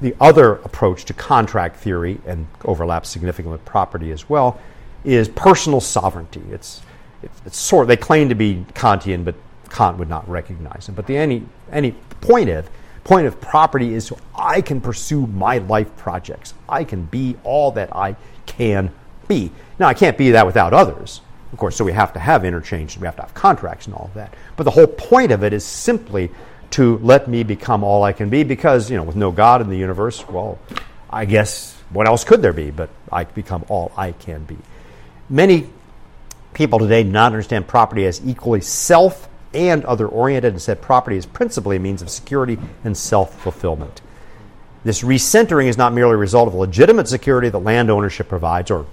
The other approach to contract theory, and overlaps significantly with property as well, is personal sovereignty. It's, it's, it's sort of, they claim to be Kantian, but Kant would not recognize them. But the any, any point of point of property is so I can pursue my life projects. I can be all that I can be. Now I can't be that without others, of course. So we have to have interchange. We have to have contracts and all of that. But the whole point of it is simply to let me become all I can be because, you know, with no God in the universe, well, I guess what else could there be but I become all I can be. Many people today do not understand property as equally self and other oriented and said property is principally a means of security and self fulfillment. This recentering is not merely a result of legitimate security that land ownership provides or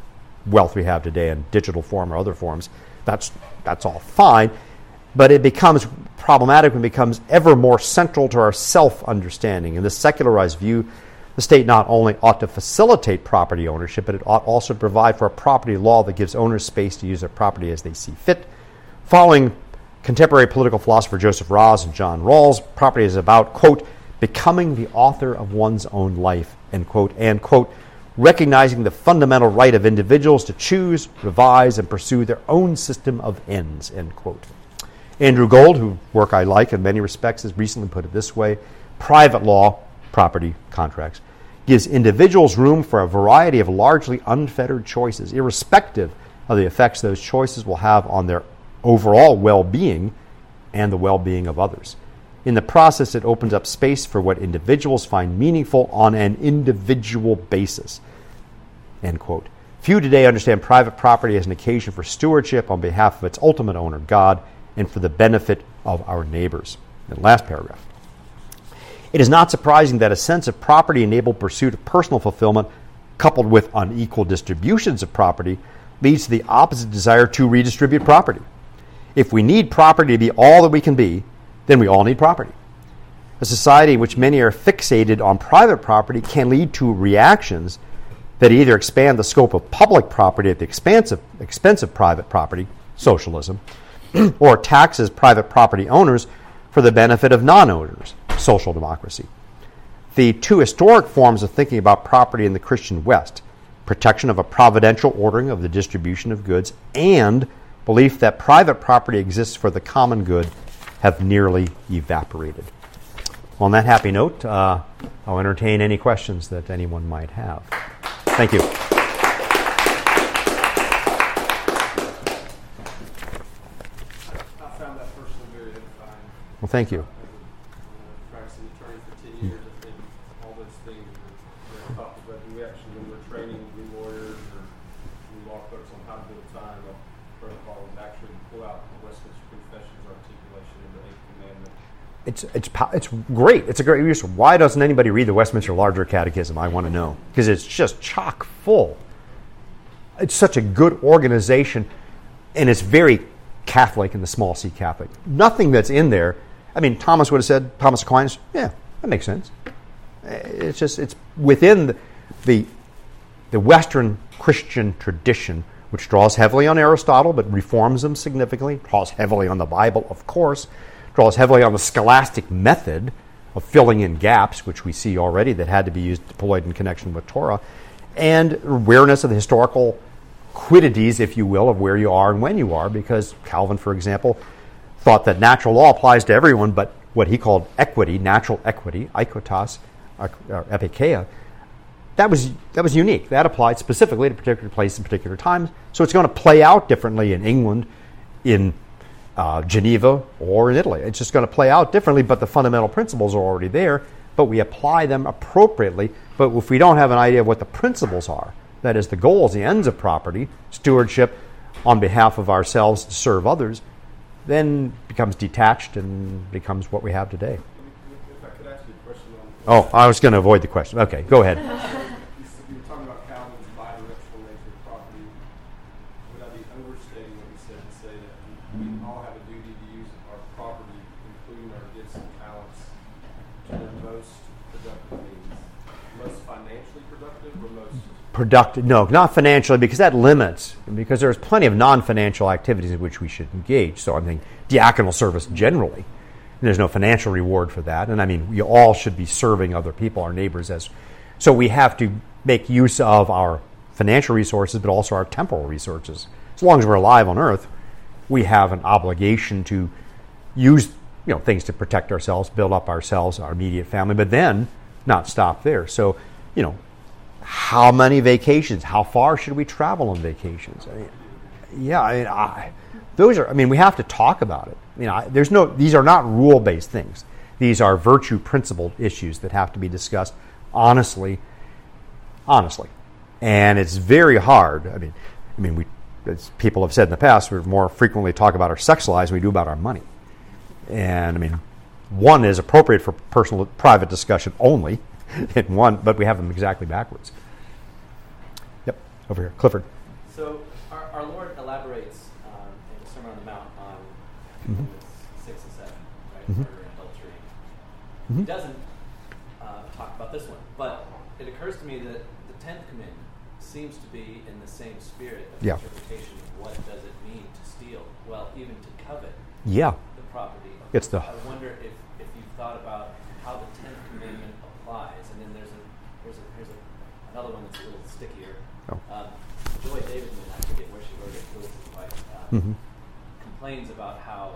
wealth we have today in digital form or other forms. That's, that's all fine but it becomes problematic and becomes ever more central to our self understanding. In this secularized view, the state not only ought to facilitate property ownership, but it ought also to provide for a property law that gives owners space to use their property as they see fit. Following contemporary political philosopher Joseph Raz and John Rawls, property is about, quote, becoming the author of one's own life, end quote, and, quote, recognizing the fundamental right of individuals to choose, revise, and pursue their own system of ends, end quote. Andrew Gold, whose work I like in many respects, has recently put it this way private law, property contracts, gives individuals room for a variety of largely unfettered choices, irrespective of the effects those choices will have on their overall well being and the well being of others. In the process, it opens up space for what individuals find meaningful on an individual basis. End quote. Few today understand private property as an occasion for stewardship on behalf of its ultimate owner, God, and for the benefit of our neighbors. The last paragraph. It is not surprising that a sense of property enabled pursuit of personal fulfillment, coupled with unequal distributions of property, leads to the opposite desire to redistribute property. If we need property to be all that we can be, then we all need property. A society in which many are fixated on private property can lead to reactions that either expand the scope of public property at the expense of, expense of private property, socialism, (clears throat) or taxes private property owners for the benefit of non owners, social democracy. The two historic forms of thinking about property in the Christian West protection of a providential ordering of the distribution of goods and belief that private property exists for the common good have nearly evaporated. On that happy note, uh, I'll entertain any questions that anyone might have. Thank you. Well, thank you. Practicing attorney for 10 years, I think all those things are very tough, but we actually, when we're training new lawyers or new law clerks on how to do a time, a protocol is actually pull out the Westminster Confession's articulation of the Eighth Commandment. It's, it's, it's great. It's a great use. Why doesn't anybody read the Westminster Larger Catechism? I want to know. Because it's just chock full. It's such a good organization, and it's very Catholic in the small c Catholic. Nothing that's in there I mean, Thomas would have said, Thomas Aquinas, yeah, that makes sense. Eh, it's just, it's within the, the, the Western Christian tradition, which draws heavily on Aristotle, but reforms them significantly, draws heavily on the Bible, of course, draws heavily on the scholastic method of filling in gaps, which we see already that had to be used, deployed in connection with Torah, and awareness of the historical quiddities, if you will, of where you are and when you are, because Calvin, for example, thought that natural law applies to everyone, but what he called equity, natural equity, aequitas, or epikeia, that was, that was unique. That applied specifically to particular places and particular times. So it's going to play out differently in England, in uh, Geneva, or in Italy. It's just going to play out differently, but the fundamental principles are already there, but we apply them appropriately. But if we don't have an idea of what the principles are, that is, the goals, the ends of property, stewardship on behalf of ourselves to serve others, then becomes detached and becomes what we have today. If I could ask you a question on. Oh, I was going to avoid the question. Okay, go ahead. (laughs) You were talking about Calvin's bidirectional nature of property. Would I be overstating what you said to say that all have a duty to use our property, including our gifts and talents, to their most productive means. Most financially productive or most productive. No, not financially, because that limits. Because there's plenty of non-financial activities in which we should engage. So I think diaconal service generally, there's no financial reward for that. And I mean, we all should be serving other people, our neighbors, as. So we have to make use of our financial resources, but also our temporal resources. As long as we're alive on Earth, we have an obligation to use you know things to protect ourselves, build up ourselves, our immediate family, but then not stop there. So, you know, how many vacations? How far should we travel on vacations? I mean, yeah, I mean, I, those are. I mean, we have to talk about it. You know, there's no. These are not rule-based things. These are virtue principle issues that have to be discussed honestly. Honestly, and it's very hard. I mean, I mean, we, as people have said in the past, we more frequently talk about our sex lives than we do about our money. And I mean, one is appropriate for personal, private discussion only, (laughs) in one, but we have them exactly backwards. Yep, over here, Clifford. So our, our Lord elaborates um, in the Sermon on the Mount on Mhm. six and seven, right? Mhm. Murder and adultery. He Mhm. doesn't uh, talk about this one, but it occurs to me that the tenth commandment seems to be in the same spirit of Yeah. interpretation of what does it mean to steal? Well, even to covet Yeah, the property. It's the- I wonder if, if you've thought about how the tenth commandment applies, and then there's a there's a there's a, another one that's a little stickier. Oh. Um, Joy Davidman, I forget where she wrote it, Lewis's Mhm. complains about how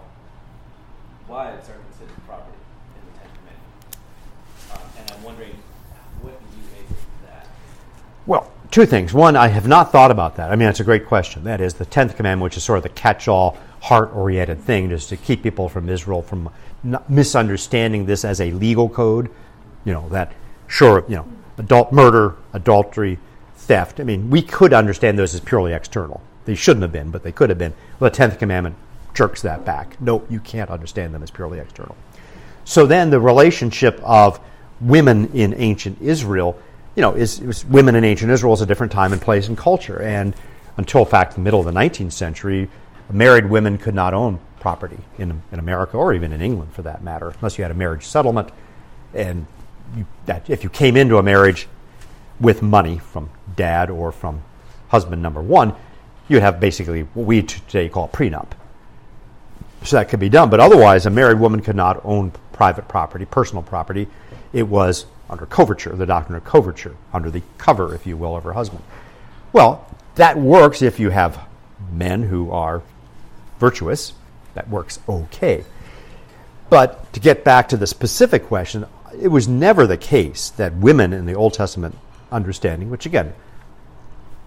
wives are considered property in the Ten Commandments, um, and I'm wondering what do you make of that? Well, two things. One, I have not thought about that. I mean, that's a great question. That is the tenth commandment, which is sort of the catch-all, heart-oriented thing, just to keep people from Israel from misunderstanding this as a legal code. You know that, sure, you know, adult murder, adultery, theft. I mean, we could understand those as purely external. They shouldn't have been, but they could have been. Well, the tenth commandment jerks that back. No, you can't understand them as purely external. So then the relationship of women in ancient Israel, you know, is, was women in ancient Israel is a different time and place and culture. And until, in fact, the middle of the 19th century, married women could not own property in, in America or even in England for that matter, unless you had a marriage settlement. And you, that, if you came into a marriage with money from dad or from husband number one, you'd have basically what we today call prenup. So that could be done. But otherwise, a married woman could not own private property, personal property. It was under coverture, the doctrine of coverture, under the cover, if you will, of her husband. Well, that works if you have men who are virtuous. That works okay. But to get back to the specific question, it was never the case that women in the Old Testament understanding, which again,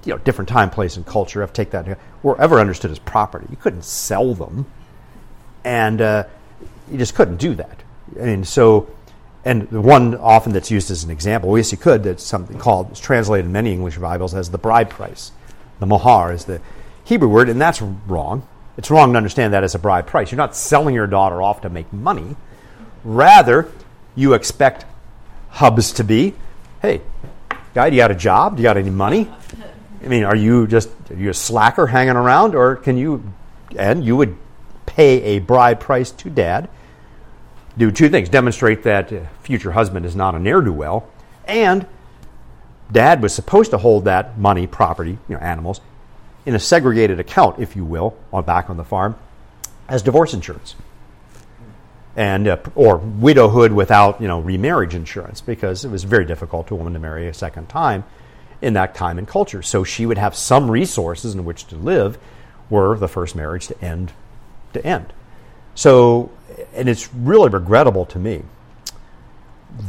you know, different time, place, and culture, have take that, were ever understood as property. You couldn't sell them and uh, you just couldn't do that. I mean, so, and the one often that's used as an example, yes, you could. That's something called, it's translated in many English Bibles as the bride price. The mohar is the Hebrew word, and that's wrong. It's wrong to understand that as a bride price. You're not selling your daughter off to make money. Rather, you expect hubs to be, hey, guy, do you got a job? Do you got any money? I mean, are you just are you a slacker hanging around, or can you? And you would pay a bride price to dad. Do two things: demonstrate that uh, future husband is not a ne'er do well, and dad was supposed to hold that money, property, you know, animals, in a segregated account, if you will, on back on the farm, as divorce insurance, and uh, or widowhood without you know remarriage insurance, because it was very difficult to a woman to marry a second time in that time and culture. So she would have some resources in which to live, were the first marriage to end to end. So, and it's really regrettable to me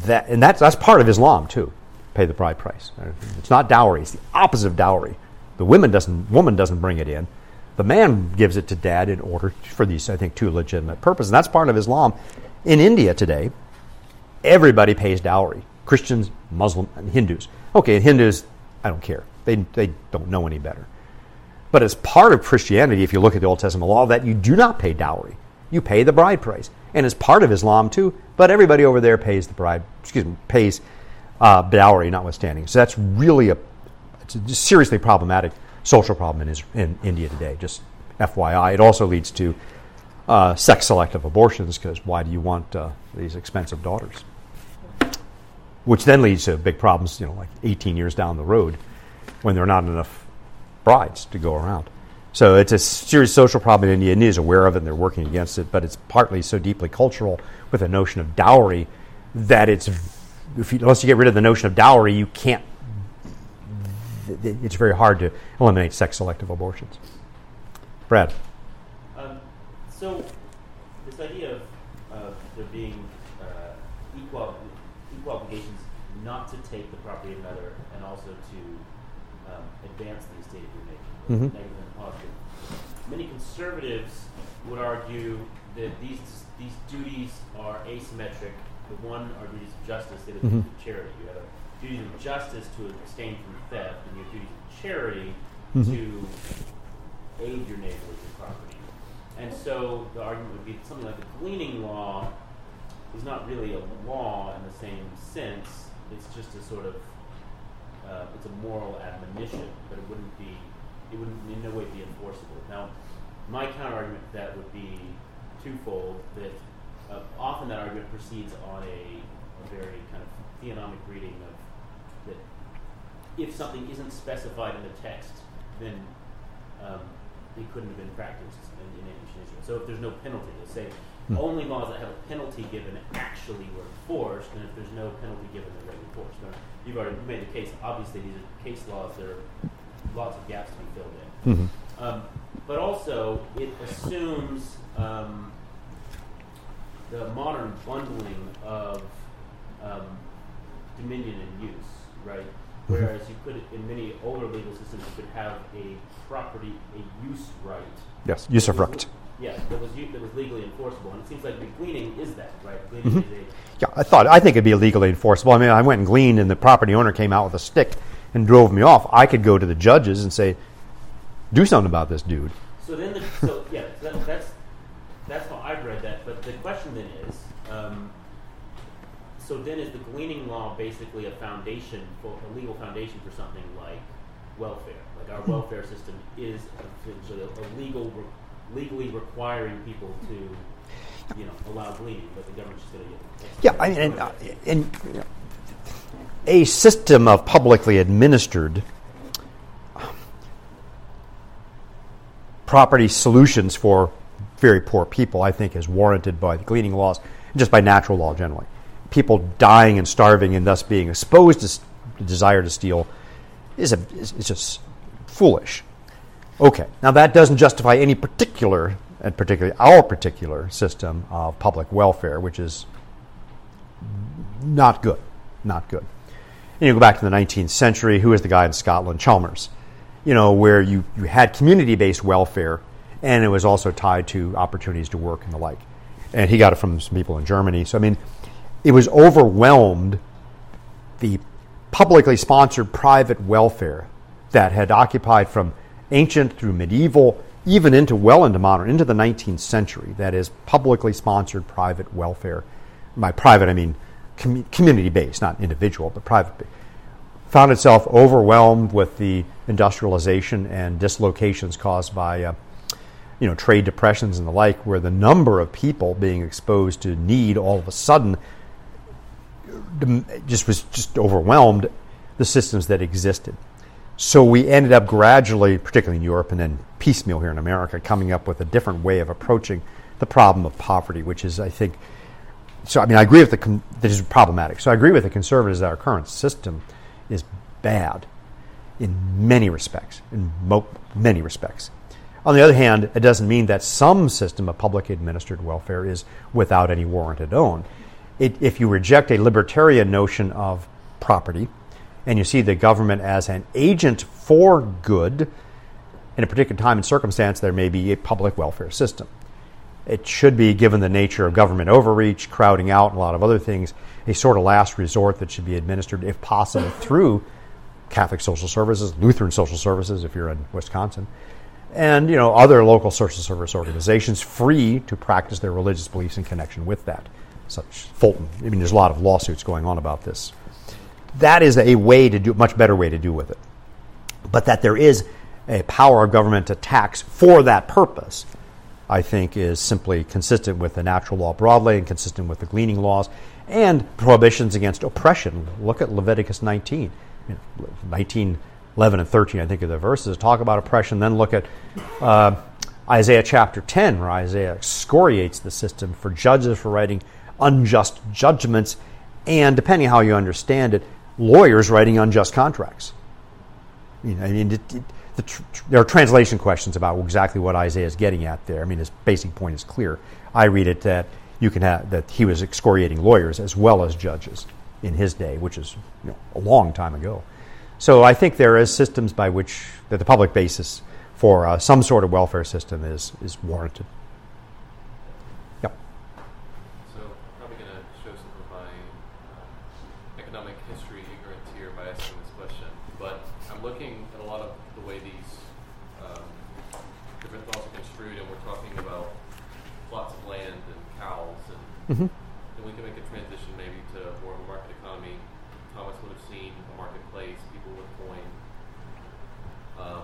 that, and that's that's part of Islam too. Pay the bride price. It's not dowry. It's the opposite of dowry. The woman doesn't woman doesn't bring it in. The man gives it to dad in order for these, I think, two legitimate purposes. And that's part of Islam. In India today, everybody pays dowry. Christians, Muslim, and Hindus. Okay, Hindus, I don't care. They, they don't know any better. But as part of Christianity, if you look at the Old Testament law, that you do not pay dowry. You pay the bride price. And as part of Islam too, but everybody over there pays the bride, excuse me, pays uh, dowry notwithstanding. So that's really a, a seriously problematic social problem in, Is- in India today, just FYI. It also leads to uh, sex selective abortions because why do you want uh, these expensive daughters? Which then leads to big problems, you know, like 18 years down the road when there are not enough brides to go around. So it's a serious social problem in India. India is aware of it and they're working against it, but it's partly so deeply cultural with the notion of dowry that it's, you, unless you get rid of the notion of dowry, you can't, it's very hard to eliminate sex selective abortions. Brad. Um, so, this idea of uh, there being uh, equal, equal obligations not to take the property of another and also to um, advance the estate of your making, Mhm. negative and positive. Many conservatives would argue that these these duties are asymmetric. The one are duties of justice, the other Mhm. duties of charity. You have a duty of justice to abstain from theft, and you have duties of charity Mhm. to aid your neighbor with your property. And so the argument would be something like the gleaning law is not really a law in the same sense. It's just a sort of uh, it's a moral admonition, but it wouldn't be it wouldn't in no way be enforceable. Now, my counter argument to that would be twofold. That uh, often that argument proceeds on a, a very kind of theonomic reading of that if something isn't specified in the text, then um, it couldn't have been practiced in, in ancient Israel. So if there's no penalty, let's say Hmm. only laws that have a penalty given actually were enforced, and if there's no penalty given, they're really enforced. Now, you've already made the case. Obviously, these are case laws. There are lots of gaps to be filled in. Mhm. Um, but also, it assumes um, the modern bundling of um, dominion and use, right? Whereas you could, in many older legal systems, you could have a property, a use right. Yes, use of that was- Yeah, that was that was legally enforceable, and it seems like the gleaning is that, right? Gleaning Mhm. is Yeah, I thought I think it'd be legally enforceable. I mean, I went and gleaned, and the property owner came out with a stick and drove me off. I could go to the judges and say, "Do something about this dude." So then, the, so yeah, so that, that's that's how I've read that. But the question then is, um, so then is the gleaning law basically a foundation for a legal foundation for something like welfare? Like our welfare system is essentially a, a legal, re- legally requiring people to, you know, allow gleaning, but the government's to Yeah, I mean, and, uh, and a system of publicly administered property solutions for very poor people, I think, is warranted by the gleaning laws, just by natural law generally. People dying and starving and thus being exposed to the desire to steal is, a, is just foolish. Okay, now that doesn't justify any particular, and particularly our particular system of public welfare, which is not good. Not good. And you go back to the 19th century, who was the guy in Scotland? Chalmers. You know, where you, you had community based welfare and it was also tied to opportunities to work and the like. And he got it from some people in Germany. So, I mean, it was overwhelmed the publicly sponsored private welfare that had occupied from ancient through medieval, even into well into modern, into the 19th century. That is publicly sponsored private welfare. By private, I mean com- community based, not individual, but private. Found itself overwhelmed with the industrialization and dislocations caused by, uh, you know, trade depressions and the like, where the number of people being exposed to need all of a sudden just was just overwhelmed the systems that existed. So we ended up gradually, particularly in Europe and then piecemeal here in America, coming up with a different way of approaching the problem of poverty, which is, I think, so I mean, I agree with the con- that is problematic. So I agree with the conservatives that our current system is bad in many respects, in mo- many respects. On the other hand, it doesn't mean that some system of public administered welfare is without any warranted own. It, if you reject a libertarian notion of property and you see the government as an agent for good, in a particular time and circumstance, there may be a public welfare system. It should be, given the nature of government overreach, crowding out, and a lot of other things, a sort of last resort that should be administered, if possible, through Catholic social services, Lutheran social services, if you're in Wisconsin, and you know other local social service organizations free to practice their religious beliefs in connection with that. Such Fulton. I mean, there's a lot of lawsuits going on about this. That is a way to do, a much better way to do with it. But that there is a power of government to tax for that purpose, I think, is simply consistent with the natural law broadly and consistent with the gleaning laws and prohibitions against oppression. Look at Leviticus 19. 19, 11, and 13, I think, are the verses. Talk about oppression. Then look at uh, Isaiah chapter 10, where Isaiah excoriates the system for judges for writing unjust judgments, and depending how you understand it, lawyers writing unjust contracts. You know, I mean, it, it, the tr- there are translation questions about exactly what Isaiah is getting at there. I mean, his basic point is clear. I read it that you can have that he was excoriating lawyers as well as judges in his day, which is you know, a long time ago. So I think there is systems by which that the public basis for uh, some sort of welfare system is is warranted. Yep. So probably going to show some of my uh, economic history ignorance here by asking this question, but I'm looking at a lot of the way these um, different laws are construed, and we're talking about plots of land and cows, and Mm-hmm. then we can make a transition maybe to more of a market economy. Thomas would have seen a marketplace, people would coin. Um,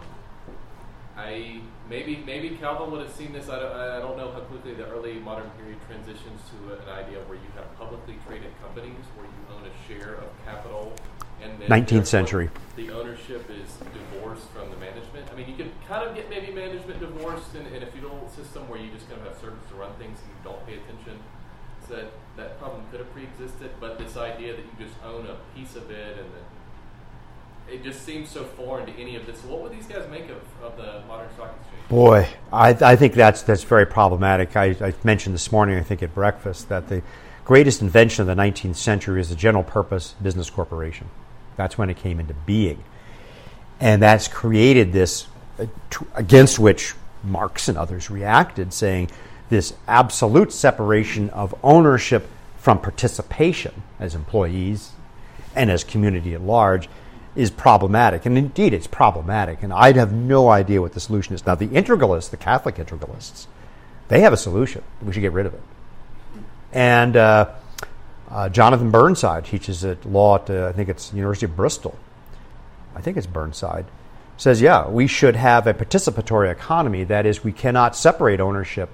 I maybe maybe Calvin would have seen this. I don't, I don't know how quickly the early modern period transitions to an idea where you have publicly traded companies where you own a share of capital, and then 19th century. the ownership is divorced from the management. I mean, you can kind of get maybe management divorced in, in a feudal system where you just kind of have servants to run things and you don't pay attention. So that that problem could have pre-existed, but this idea that you just own a piece of it and then it just seems so foreign to any of this. What would these guys make of, of the modern stock exchange? Boy, I, I think that's that's very problematic. I, I mentioned this morning, I think at breakfast, that the greatest invention of the 19th century is the general purpose business corporation. That's when it came into being, and that's created this uh, against which Marx and others reacted, saying this absolute separation of ownership from participation as employees and as community at large is problematic. And indeed, it's problematic. And I'd have no idea what the solution is. Now, the integralists, the Catholic integralists, they have a solution. We should get rid of it. And uh, uh, Jonathan Burnside teaches at law at, uh, I think it's University of Bristol. I think it's Burnside. Says, yeah, we should have a participatory economy. That is, we cannot separate ownership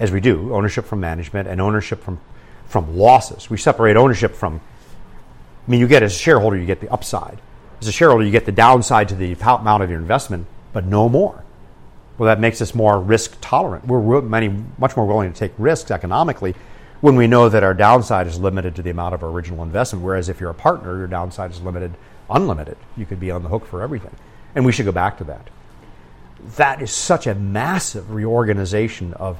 as we do, ownership from management and ownership from, from losses. We separate ownership from I mean, you get as a shareholder, you get the upside. As a shareholder, you get the downside to the amount of your investment, but no more. Well, that makes us more risk tolerant. We're many, much more willing to take risks economically when we know that our downside is limited to the amount of our original investment. Whereas if you're a partner, your downside is limited, unlimited. You could be on the hook for everything. And we should go back to that. That is such a massive reorganization of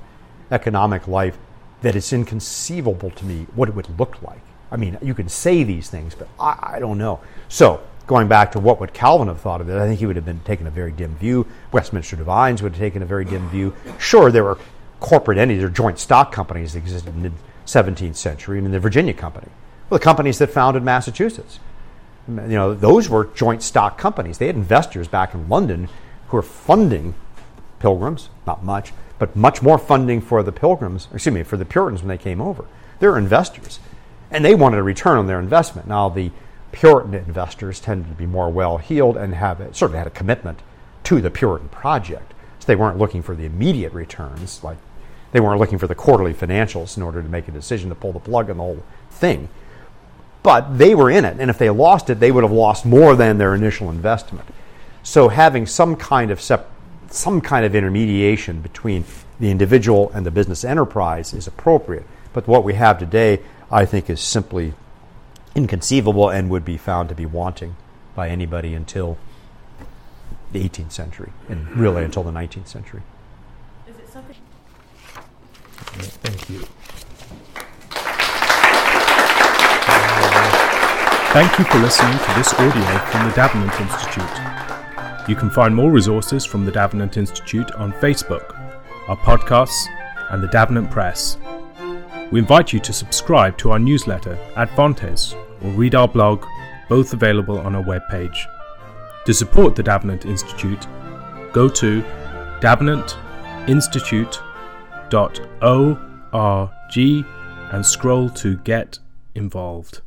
economic life that it's inconceivable to me what it would look like. I mean, you can say these things, but I, I, don't know. So, going back to what would Calvin have thought of it, I think he would have been taking a very dim view. Westminster Divines would have taken a very dim view. Sure, there were corporate entities or joint stock companies that existed in the 17th century. I mean, the Virginia Company, well, the companies that founded Massachusetts. You know, those were joint stock companies. They had investors back in London who were funding pilgrims, not much, but much more funding for the pilgrims, excuse me, for the Puritans when they came over. They're investors and they wanted a return on their investment. Now, the Puritan investors tended to be more well heeled and have certainly had a commitment to the Puritan project. So they weren't looking for the immediate returns, like they weren't looking for the quarterly financials in order to make a decision to pull the plug on the whole thing. But they were in it, and if they lost it, they would have lost more than their initial investment. So having some kind of sep- some kind of intermediation between the individual and the business enterprise is appropriate. But what we have today I think is simply inconceivable and would be found to be wanting by anybody until the 18th century and really until the 19th century. Is it something? Thank you. Thank you for listening to this audio from the Davenant Institute. You can find more resources from the Davenant Institute on Facebook, our podcasts, and the Davenant Press. We invite you to subscribe to our newsletter at Fontes or read our blog, both available on our webpage. To support the Davenant Institute, go to davenantinstitute.org and scroll to Get Involved.